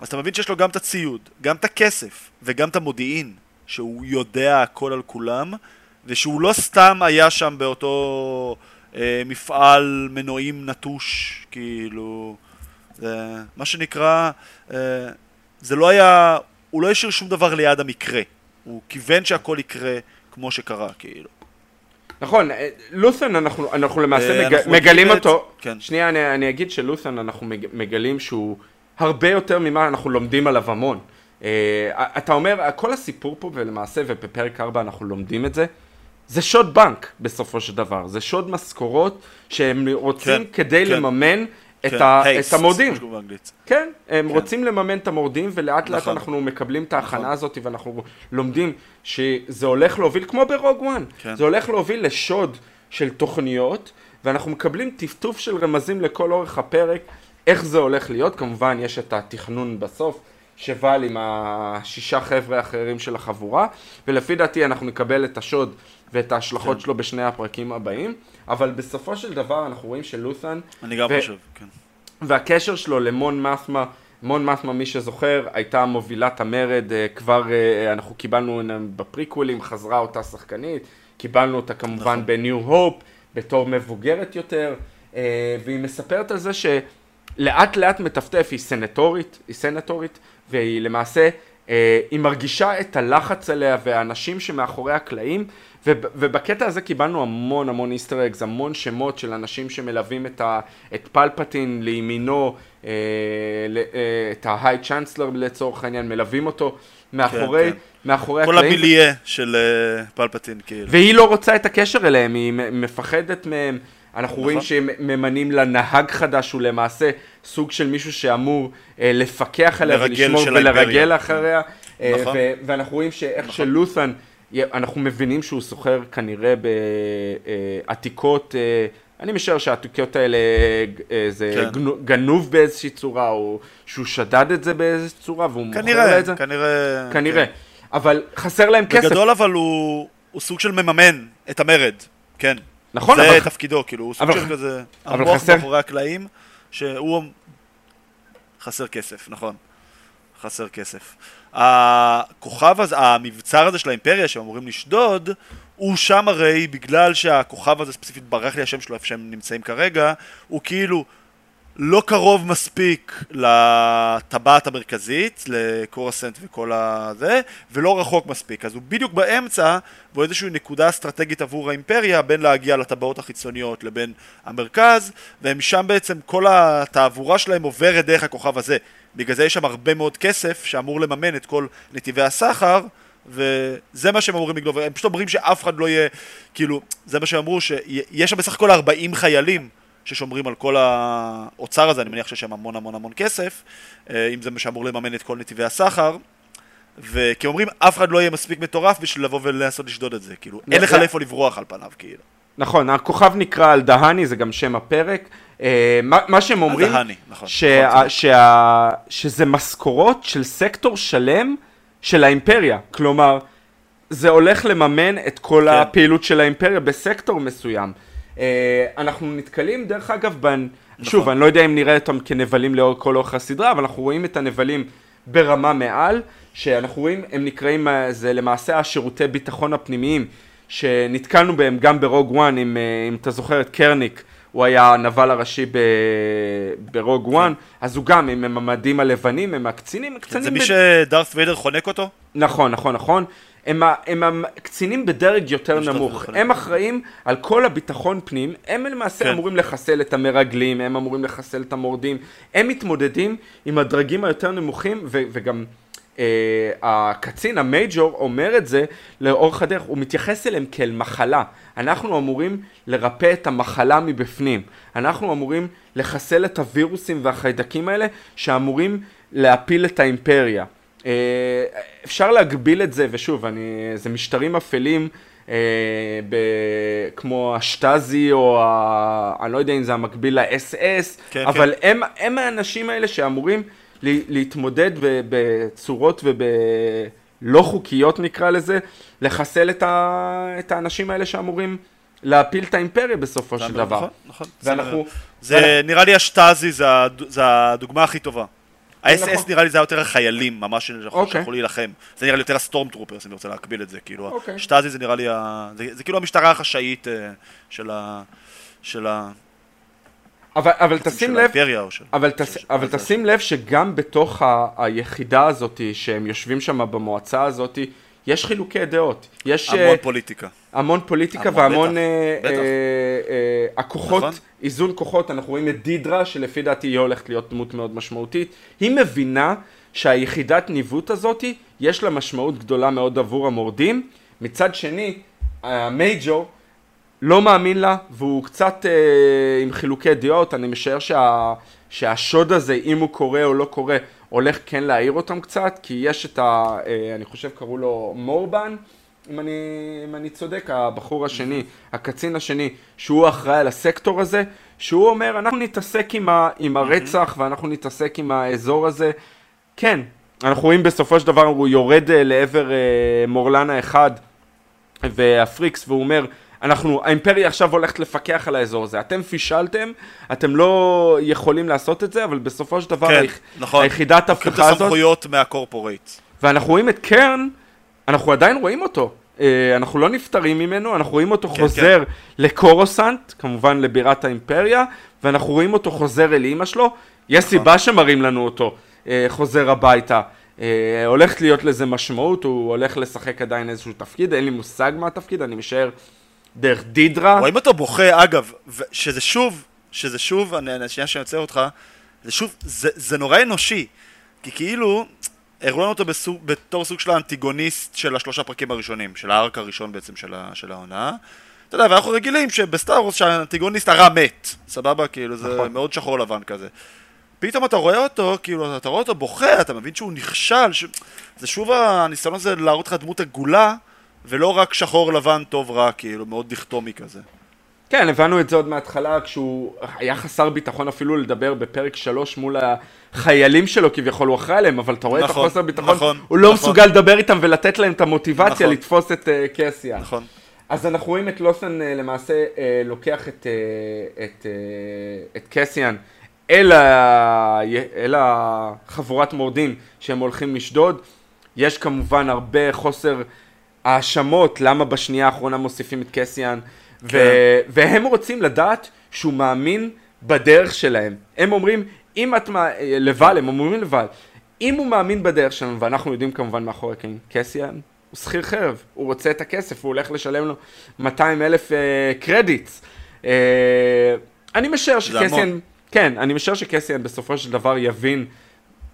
אז אתה מבין שיש לו גם את הציוד, גם את הכסף, וגם את המודיעין, שהוא יודע הכל על כולם, ושהוא לא סתם היה שם באותו אה, מפעל מנועים נטוש, כאילו, זה מה שנקרא, אה, זה לא היה, הוא לא השאיר שום דבר ליד המקרה, הוא כיוון שהכל יקרה כמו שקרה, כאילו. נכון, אה, לות'ן אנחנו, אנחנו למעשה אה, מג, אנחנו מגלים יודעים אותו, את- כן. שנייה אני, אני אגיד שלות'ן אנחנו מג, מגלים שהוא הרבה יותר ממה אנחנו לומדים עליו המון. אה, אתה אומר, כל הסיפור פה ולמעשה ובפרק 4 אנחנו לומדים את זה, זה שוד בנק בסופו של דבר, זה שוד משכורות שהם רוצים כן, כדי כן. לממן את, כן, ה, הייסט, את המורדים. כן, הם כן. רוצים לממן את המורדים, ולאט לאט נכון. אנחנו מקבלים את ההכנה נכון. הזאת, ואנחנו לומדים שזה הולך להוביל, כמו ברוג וואן, כן. זה הולך להוביל לשוד של תוכניות, ואנחנו מקבלים טפטוף של רמזים לכל אורך הפרק, איך זה הולך להיות, כמובן יש את התכנון בסוף. שוואל עם השישה חבר'ה האחרים של החבורה, ולפי דעתי אנחנו נקבל את השוד ואת ההשלכות כן. שלו בשני הפרקים הבאים, אבל בסופו של דבר אנחנו רואים שלות'ן אני גם ו- חושב, כן. והקשר שלו למון מסמה, מון מסמה מי שזוכר, הייתה מובילת המרד, אה, כבר אה, אנחנו קיבלנו בפריקוולים, חזרה אותה שחקנית, קיבלנו אותה כמובן נכון. בניו הופ, בתור מבוגרת יותר, אה, והיא מספרת על זה שלאט לאט מטפטף, היא סנטורית, היא סנטורית, והיא למעשה, אה, היא מרגישה את הלחץ עליה והאנשים שמאחורי הקלעים, וב- ובקטע הזה קיבלנו המון המון איסטר אגס, המון שמות של אנשים שמלווים את, ה, את פלפטין לימינו, אה, ל- אה, את ההיי צ'אנסלר לצורך העניין, מלווים אותו מאחורי, כן, כן. מאחורי כל הקלעים. המיליה של אה, פלפטין, כאילו. והיא לא רוצה את הקשר אליהם, היא מפחדת מהם, אנחנו נכון. רואים שהם ממנים לה נהג חדש, הוא למעשה סוג של מישהו שאמור אה, לפקח עליה ולשמור ולרגל. אחריה. אה, נכון. ו- ואנחנו רואים שאיך נכון. שלות'ן, אנחנו מבינים שהוא סוחר כנראה בעתיקות, אה, אני משער שהעתיקות האלה אה, זה כן. גנו- גנוב באיזושהי צורה, או שהוא שדד את זה באיזושהי צורה והוא מוכר לה את זה. כנראה. כנראה. כן. אבל חסר להם כסף. בגדול אבל הוא, הוא סוג של מממן את המרד, כן. נכון, זה אבל- תפקידו, כאילו, הוא סוג של כזה, המוח חסר- מאחורי הקלעים, שהוא חסר כסף, נכון. חסר כסף. הכוכב הזה, המבצר הזה של האימפריה שהם אמורים לשדוד, הוא שם הרי בגלל שהכוכב הזה ספציפית ברח לי השם שלו איפה שהם נמצאים כרגע, הוא כאילו לא קרוב מספיק לטבעת המרכזית, לקורסנט וכל הזה, ולא רחוק מספיק. אז הוא בדיוק באמצע, והוא איזושהי נקודה אסטרטגית עבור האימפריה, בין להגיע לטבעות החיצוניות לבין המרכז, והם שם בעצם, כל התעבורה שלהם עוברת דרך הכוכב הזה. בגלל זה יש שם הרבה מאוד כסף שאמור לממן את כל נתיבי הסחר, וזה מה שהם אמורים לגנוב, הם פשוט אומרים שאף אחד לא יהיה, כאילו, זה מה שהם אמרו, שיש שם בסך הכל 40 חיילים ששומרים על כל האוצר הזה, אני מניח שיש שם המון המון המון כסף, אה, אם זה מה שאמור לממן את כל נתיבי הסחר, וכי אומרים, אף אחד לא יהיה מספיק מטורף בשביל לבוא ולנסות לשדוד את זה, כאילו, אין לך לאיפה לברוח על פניו, כאילו. נכון, הכוכב נקרא על דהני, זה גם שם הפרק. אה, מה, מה שהם אומרים, דהני, נכון. שה, נכון, שה, שזה משכורות של סקטור שלם של האימפריה. כלומר, זה הולך לממן את כל, כן. הפעילות של האימפריה בסקטור מסוים. אה, אנחנו נתקלים, דרך אגב, בנ... נכון. שוב, אני לא יודע אם נראה אותם כנבלים לאור כל אורך הסדרה, אבל אנחנו רואים את הנבלים ברמה מעל, שאנחנו רואים, הם נקראים, אה, זה למעשה השירותי ביטחון הפנימיים, שנתקלנו בהם גם ב-Rogue One, אם, אה, אם אתה זוכר את קרניק, הוא היה הנבל הראשי ב... Rogue One, אז הוא גם, הם הממדים הלבנים, הם הקצינים, כן, הקצינים זה מי ב- שדארת ויידר חונק אותו? נכון, נכון, נכון. הם, ה- הם הקצינים בדרג יותר נמוך. הם אחראים על כל הביטחון פנים, הם למעשה כן. אמורים לחסל את המרגלים, הם אמורים לחסל את המורדים. הם מתמודדים עם הדרגים היותר נמוכים, ו- וגם אה, הקצין, המייג'ור, אומר את זה לאורך הדרך, הוא מתייחס אליהם כאל מחלה. אנחנו אמורים לרפא את המחלה מבפנים. אנחנו אמורים לחסל את הווירוסים והחיידקים האלה שאמורים להפיל את האימפריה. אה, אפשר להגביל את זה, ושוב, אני, זה משטרים אפלים אה, ב, כמו השטאזי או ה, אני לא יודע אם זה המקביל ל-SS, כן, אבל הם, הם האנשים האלה שאמורים ל- להתמודד בצורות ובלא חוקיות נקרא לזה, לחסל את, ה, את האנשים האלה שאמורים להפיל את האימפריה בסופו של דבר. נכון, נכון. ואנחנו... זה נראה לי השטאזי, זה הדוגמה הכי טובה. נכון. ה-SS נראה לי זה היה יותר החיילים, ממש אוקיי. שיכולו להילחם. זה נראה לי יותר הסטורם טרופרס, אני רוצה להקביל את זה, כאילו. אוקיי. השטאזי זה נראה לי, זה כאילו המשטרה החשאית אה, של ה... של ה... אבל, תשים לב, של... אבל, של- תס, של- אבל של- תשים לב שגם בתוך ה, היחידה הזאת, שהם יושבים שם במועצה הזאת, יש חילוקי דעות. יש המון אה, פוליטיקה. המון פוליטיקה המון, והמון... בטח, אה, בטח. אה, אה, הכוחות, נכון. איזון כוחות, אנחנו רואים את דידרה, שלפי דעתי היא הולכת להיות דמות מאוד משמעותית. היא מבינה שהיחידת ניווט הזאת, יש לה משמעות גדולה מאוד עבור המורדים. מצד שני, המייג'ור לא מאמין לה, והוא קצת אה, עם חילוקי דעות, אני משער שה, שהשוד הזה, אם הוא קורה או לא קורה, הולך כן להעיר אותם קצת, כי יש את ה... אה, אני חושב קראו לו מורבן, אם אני, אם אני צודק, הבחור השני, הקצין השני, שהוא אחראי על הסקטור הזה, שהוא אומר, אנחנו נתעסק עם, ה, עם הרצח ואנחנו נתעסק עם האזור הזה. כן, אנחנו רואים בסופו של דבר, הוא יורד אה, לעבר אה, מורלנה אחד, והפריקס, והוא אומר, אנחנו, האימפריה עכשיו הולכת לפקח על האזור הזה. אתם פישלתם, אתם לא יכולים לעשות את זה, אבל בסופו של דבר, כן, היח- נכון. היחידת לוקחים את ההפיכה הזאת, הסמכויות מהקורפורייט. ואנחנו רואים את קרן, אנחנו עדיין רואים אותו. אה, אנחנו לא נפטרים ממנו, אנחנו רואים אותו כן, חוזר לקורוסנט, כמובן לבירת האימפריה, ואנחנו רואים אותו חוזר אל אימא שלו. יש נכון. סיבה שמראים לנו אותו אה, חוזר הביתה. אה, הולכת להיות לזה משמעות, הוא הולך לשחק עדיין איזשהו תפקיד, אין לי מושג מה התפקיד, אני משער דרך דידרה. רואים אותו בוכה, אגב, שזה שוב, שזה שוב, אני, אני- שנייה שאני עוצר אותך, זה שוב, זה, זה נורא אנושי. כי כאילו, הראו לנו אותו בסוג, בתור סוג של האנטיגוניסט של השלושה פרקים הראשונים, של הארק הראשון בעצם של, ה, של העונה, אתה יודע, ואנחנו רגילים שבסטאר וורס שהאנטיגוניסט הרע מת, סבבה? כאילו, זה נכון. מאוד שחור לבן כזה. פתאום אתה רואה אותו, כאילו, אתה רואה אותו בוכה, אתה מבין שהוא נכשל, ש... זה שוב הניסיון הזה להראות לך דמות עגולה, ולא רק שחור לבן טוב רע, כאילו, מאוד דיכטומי כזה. כן, הבנו את זה עוד מההתחלה, כשהוא היה חסר ביטחון אפילו לדבר בפרק 3 מול החיילים שלו, כביכול הוא אחראי עליהם, אבל אתה רואה את נכון, החוסר ביטחון, נכון, הוא לא נכון. מסוגל לדבר איתם ולתת להם את המוטיבציה נכון. לתפוס את uh, קסיה. נכון. אז אנחנו רואים את לוסן אה, למעשה אה, לוקח את, אה, את, אה, את קסיאן אל, ה... אל החבורת מורדים שהם הולכים לשדוד. יש כמובן הרבה חוסר האשמות למה בשנייה האחרונה מוסיפים את קסיאן. ו... כן. והם רוצים לדעת שהוא מאמין בדרך שלהם. הם אומרים, אם את... מה... לבל, הם אומרים לבל, אם הוא מאמין בדרך שלנו, ואנחנו יודעים כמובן מאחורי הקלעים, קסיאן הוא שכיר חרב, הוא רוצה את הכסף, הוא הולך לשלם לו 200 אלף אה, קרדיטס. אה, אני משער. שקסיאן, כן, אני משער שקסיאן בסופו של דבר יבין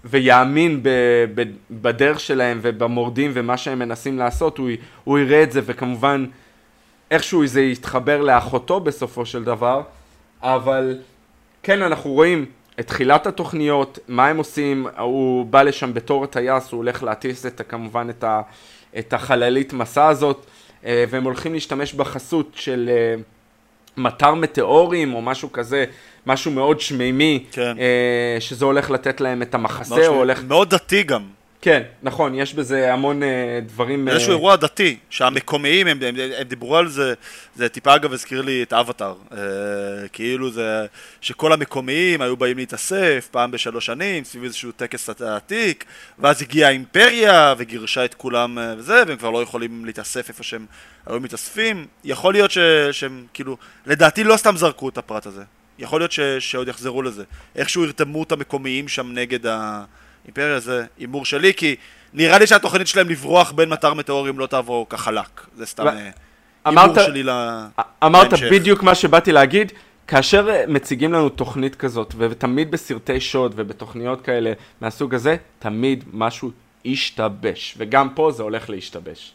ויאמין ב, ב, בדרך שלהם ובמורדים ומה שהם מנסים לעשות, הוא, הוא יראה את זה וכמובן איכשהו זה יתחבר לאחותו בסופו של דבר, אבל כן אנחנו רואים את תחילת התוכניות, מה הם עושים, הוא בא לשם בתור הטייס, הוא הולך להטיס את, כמובן את, ה, את החללית מסע הזאת, אה, והם הולכים להשתמש בחסות של אה, מטר מטאורים או משהו כזה, משהו מאוד שמימי, כן. אה, שזה הולך לתת להם את המחסה, מאוד הולך... מאוד דתי גם. כן, נכון, יש בזה המון אה, דברים... איזשהו אה, אירוע דתי, שהמקומיים, הם, הם, הם דיברו על זה, זה טיפה אגב הזכיר לי את אבטאר, אה, כאילו זה, שכל המקומיים היו באים להתאסף פעם בשלוש שנים, סביב איזשהו טקס עתיק, ואז הגיעה האימפריה וגירשה את כולם אה, וזה, והם כבר לא יכולים להתאסף איפה שהם היו מתאספים, יכול להיות ש, שהם, כאילו, לדעתי לא סתם זרקו את הפרט הזה, יכול להיות ש, שעוד יחזרו לזה, איכשהו ירתמו את המקומיים שם נגד ה... אימפריה זה הימור שלי, כי נראה לי שהתוכנית שלהם לברוח בין מטר מטאורים לא תעבור כחלק. זה סתם אה, הימור שלי ל... אמרת. בדיוק מה שבאתי להגיד, כאשר אה, מציגים לנו תוכנית כזאת, ותמיד בסרטי שוד ובתוכניות כאלה מהסוג הזה, תמיד משהו ישתבש, וגם פה זה הולך להשתבש.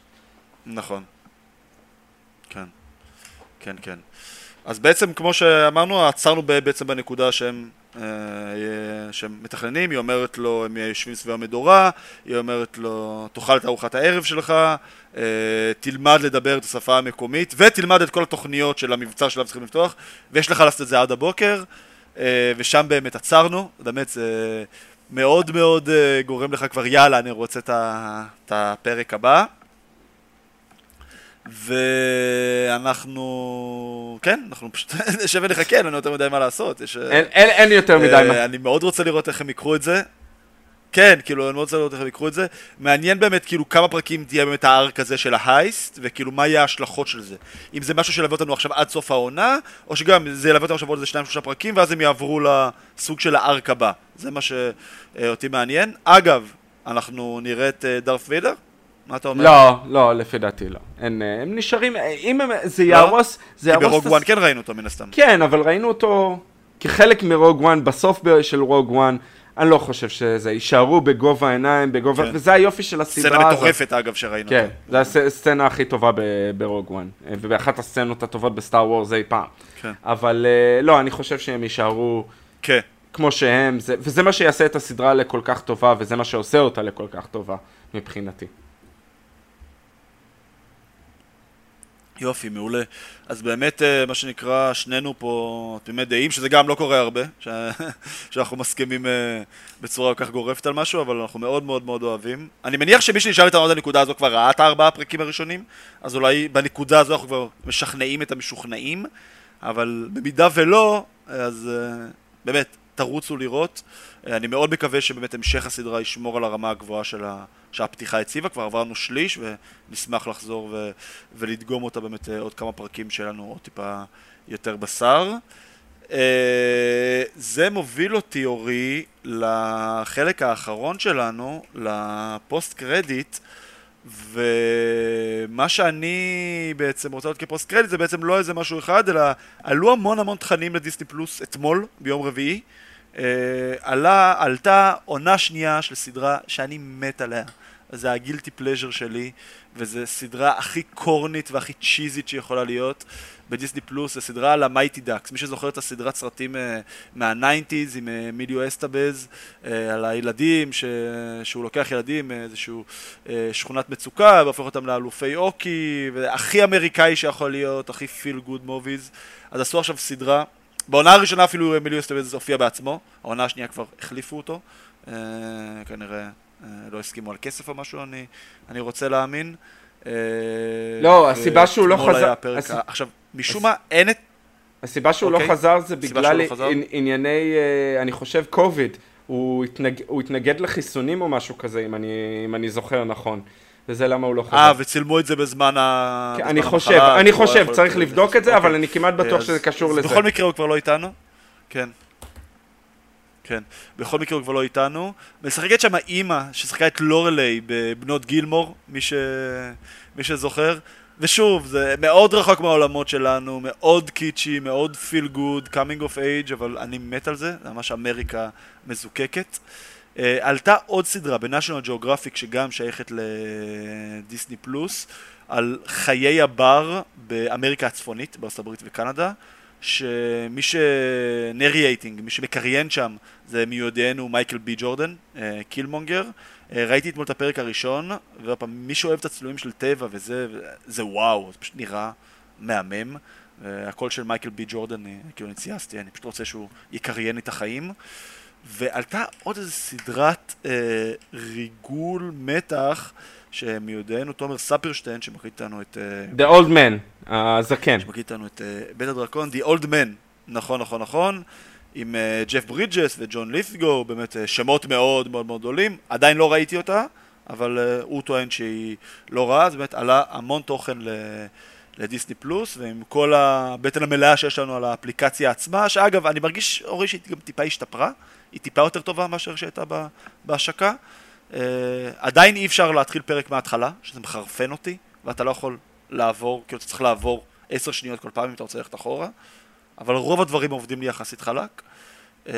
נכון. כן. כן, כן. אז בעצם, כמו שאמרנו, עצרנו בעצם בנקודה שהם, אה, שהם מתכננים, היא אומרת לו, הם יושבים סביב המדורה, היא אומרת לו, תאכל את ארוחת הערב שלך, אה, תלמד לדבר את השפה המקומית, ותלמד את כל התוכניות של המבצע שלהם צריכים לפתוח, ויש לך לעשות את זה עד הבוקר, אה, ושם באמת עצרנו, באמת זה מאוד מאוד גורם לך כבר, יאללה, אני רוצה את הפרק הבא. ואנחנו, כן, אנחנו פשוט נשב ונחכה, אין לנו יותר מדי מה לעשות. יש, אין, אין, אין יותר מדי אה, מה. אני מאוד רוצה לראות איך הם יקחו את זה. כן, כאילו, אני מאוד רוצה לראות איך הם יקחו את זה. מעניין באמת, כאילו, כמה פרקים תהיה באמת הארק הזה של ההייסט, וכאילו, מה יהיה ההשלכות של זה. אם זה משהו שילווה אותנו עכשיו עד סוף העונה, או שגם זה ילווה אותנו עכשיו עוד איזה שניים שלושה פרקים, ואז הם יעברו לסוג של הארק הבא. זה מה שאותי מעניין. אגב, אנחנו נראה את אה, דארת' ויידר? מה אתה אומר? לא, לא, לפי דעתי לא. אין, אה, הם נשארים, אה, אם הם, זה יהרוס, זה לא? כי יהרוס... ב-Rogue One כן ראינו אותו מן הסתם. כן, אבל ראינו אותו כחלק מ-Rogue One, בסוף של Rogue One, אני לא חושב שזה, יישארו בגובה העיניים, בגובה, כן. וזה היופי של הסדרה סצנה הזאת. מטורפת אגב שראינו כן. זו הסצנה הכי טובה ב- Rogue One, אה, ואחת הסצנות הטובות ב-Star Wars אי פעם. כן. אבל לא, אני חושב שהם יישארו כן. כמו שהם, זה, וזה מה שיעשה את הסדרה לכל כך טובה, וזה מה שעושה אותה לכל כך טובה, מבחינתי. יופי, מעולה. אז באמת, אה, מה שנקרא, שנינו פה תמימי דעים, שזה גם לא קורה הרבה, ש... שאנחנו מסכימים אה, בצורה כל כך גורפת על משהו, אבל אנחנו מאוד מאוד מאוד אוהבים. אני מניח שמי שנשאר איתנו עד הנקודה הזו כבר ראה את הארבעה הפרקים הראשונים, אז אולי בנקודה הזו אנחנו כבר משכנעים את המשוכנעים, אבל במידה ולא, אז אה, באמת, תרוצו לראות. אה, אני מאוד מקווה שבאמת המשך הסדרה ישמור על הרמה הגבוהה של ה... שהפתיחה הציבה, כבר עברנו שליש ונשמח לחזור ו... ולדגום אותה באמת אה, עוד כמה פרקים שלנו עוד טיפה יותר בשר. אה, זה מוביל אותי, אורי, לחלק האחרון שלנו, לפוסט קרדיט, ומה שאני בעצם רוצה לראות כפוסט קרדיט זה בעצם לא איזה משהו אחד, אלא עלו המון המון תכנים לדיסני פלוס אתמול, ביום רביעי. אה, עלה, עלתה עונה שנייה של סדרה שאני מת עליה, זה ה-guilty pleasure שלי, וזו סדרה הכי קורנית והכי צ'יזית שיכולה להיות. בדיסני פלוס, זו סדרה על ה-Mighty Ducks. מי שזוכר את הסדרת סרטים uh, מה-nineties עם uh, מיליו אסטאבז, uh, על הילדים, ש... שהוא לוקח ילדים מאיזושהי uh, שכונת מצוקה והופך אותם לאלופי הוקי, והכי אמריקאי שיכול להיות, הכי feel good movies. אז עשו עכשיו סדרה. בעונה הראשונה אפילו מיליו אסטאבז הופיע בעצמו, העונה השנייה כבר החליפו אותו. Uh, כנראה uh, לא הסכימו על כסף או משהו, אני, אני רוצה להאמין. לא, הסיבה שהוא לא חזר... הס... עכשיו, משום מה אין את... הסיבה שהוא. לא אוקיי. חזר זה בגלל לא? ענייני, אני חושב, קוביד. הוא, התנג... הוא התנגד לחיסונים או משהו כזה, אם אני, אם אני זוכר נכון. וזה למה הוא לא חזר. אה, וצילמו את זה בזמן ה... אני חושב, אני חושב, צריך לבדוק את זה, אבל אני כמעט בטוח שזה קשור לזה. בכל מקרה הוא כבר לא איתנו. כן. כן. בכל מקרה הוא כבר לא איתנו. משחקת שם אימא ששיחקה את לורלי בבנות גילמור, מי, ש... מי שזוכר. ושוב, זה מאוד רחוק מהעולמות שלנו, מאוד קיצ'י, מאוד feel good, coming of age, אבל אני מת על זה, זה ממש אמריקה מזוקקת. Uh, עלתה עוד סדרה ב-National Geographic שגם שייכת לדיסני פלוס, על חיי הבר באמריקה הצפונית, בארצות הברית וקנדה, שמי ש-narrating, מי שמקריין שם, זה מיודענו מייקל בי ג'ורדן, קילמונגר. Uh, ראיתי אתמול את הפרק הראשון, ועוד פעם, מי שאוהב את הצילומים של טבע וזה, זה וואו, זה פשוט נראה מהמם. Uh, הקול של מייקל בי ג'ורדן, כאילו אני אני פשוט רוצה שהוא יקריין את החיים. ועלתה עוד איזה סדרת uh, ריגול מתח שמיודענו תומר ספרשטיין שמקליט איתנו את... Uh, The Old Man, הזקן. שמקליט איתנו את uh, בית הדרקון, The Old Man, נכון נכון נכון. עם uh, ג'ף ברידג'ס וג'ון לית'גו, באמת uh, שמות מאוד מאוד מאוד גדולים. עדיין לא ראיתי אותה, אבל uh, הוא טוען שהיא לא רעה, אז באמת עלה המון תוכן ל... לדיסני פלוס, ועם כל הבטן המלאה שיש לנו על האפליקציה עצמה, שאגב, אני מרגיש, אורי, שהיא גם טיפה השתפרה, היא טיפה יותר טובה מאשר שהייתה בהשקה. Uh, עדיין אי אפשר להתחיל פרק מההתחלה, שזה מחרפן אותי, ואתה לא יכול לעבור, כאילו אתה צריך לעבור עשר שניות כל פעם אם אתה רוצה ללכת אחורה. אבל רוב הדברים עובדים לי יחסית חלק. אה,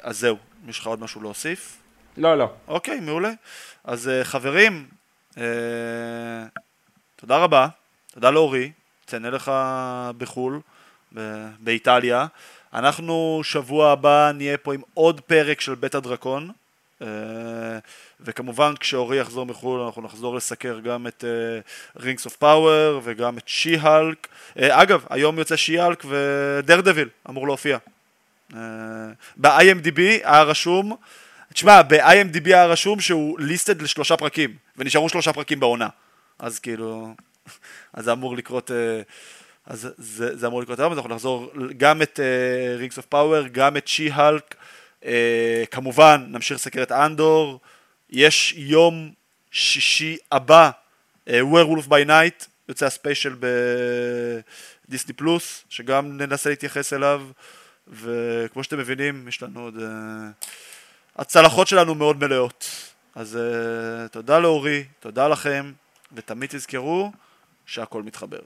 אז זהו, יש לך עוד משהו להוסיף? לא, לא. אוקיי, מעולה. אז אה, חברים, אה, תודה רבה, תודה לאורי, תהנה לך בחו"ל, באיטליה. אנחנו שבוע הבא נהיה פה עם עוד פרק של בית הדרקון. אה, וכמובן כשאורי יחזור מחו"ל אנחנו נחזור לסקר גם את Rings of Power וגם את She-Hulk. אה, אגב, היום יוצא She-Hulk ודרדוויל אמור להופיע. אה, ב-IMDB היה רשום, תשמע, ב-IMDB היה רשום שהוא listed לשלושה פרקים, ונשארו שלושה פרקים בעונה. אז כאילו, אז זה אמור לקרות... אז זה, זה אמור לקרות היום, אז אנחנו נחזור גם את Rings of Power, גם את She-Hulk, Uh, כמובן, נמשיך לסקר את אנדור. ויש יום שישי הבא, uh, Werewolf by Night, יוצא הספיישל בדיסני פלוס, שגם ננסה להתייחס אליו. וכמו שאתם מבינים, יש לנו עוד... Uh, הצלחות שלנו מאוד מלאות. אז uh, תודה לאורי, תודה לכם, ותמיד תזכרו שהכל מתחבר.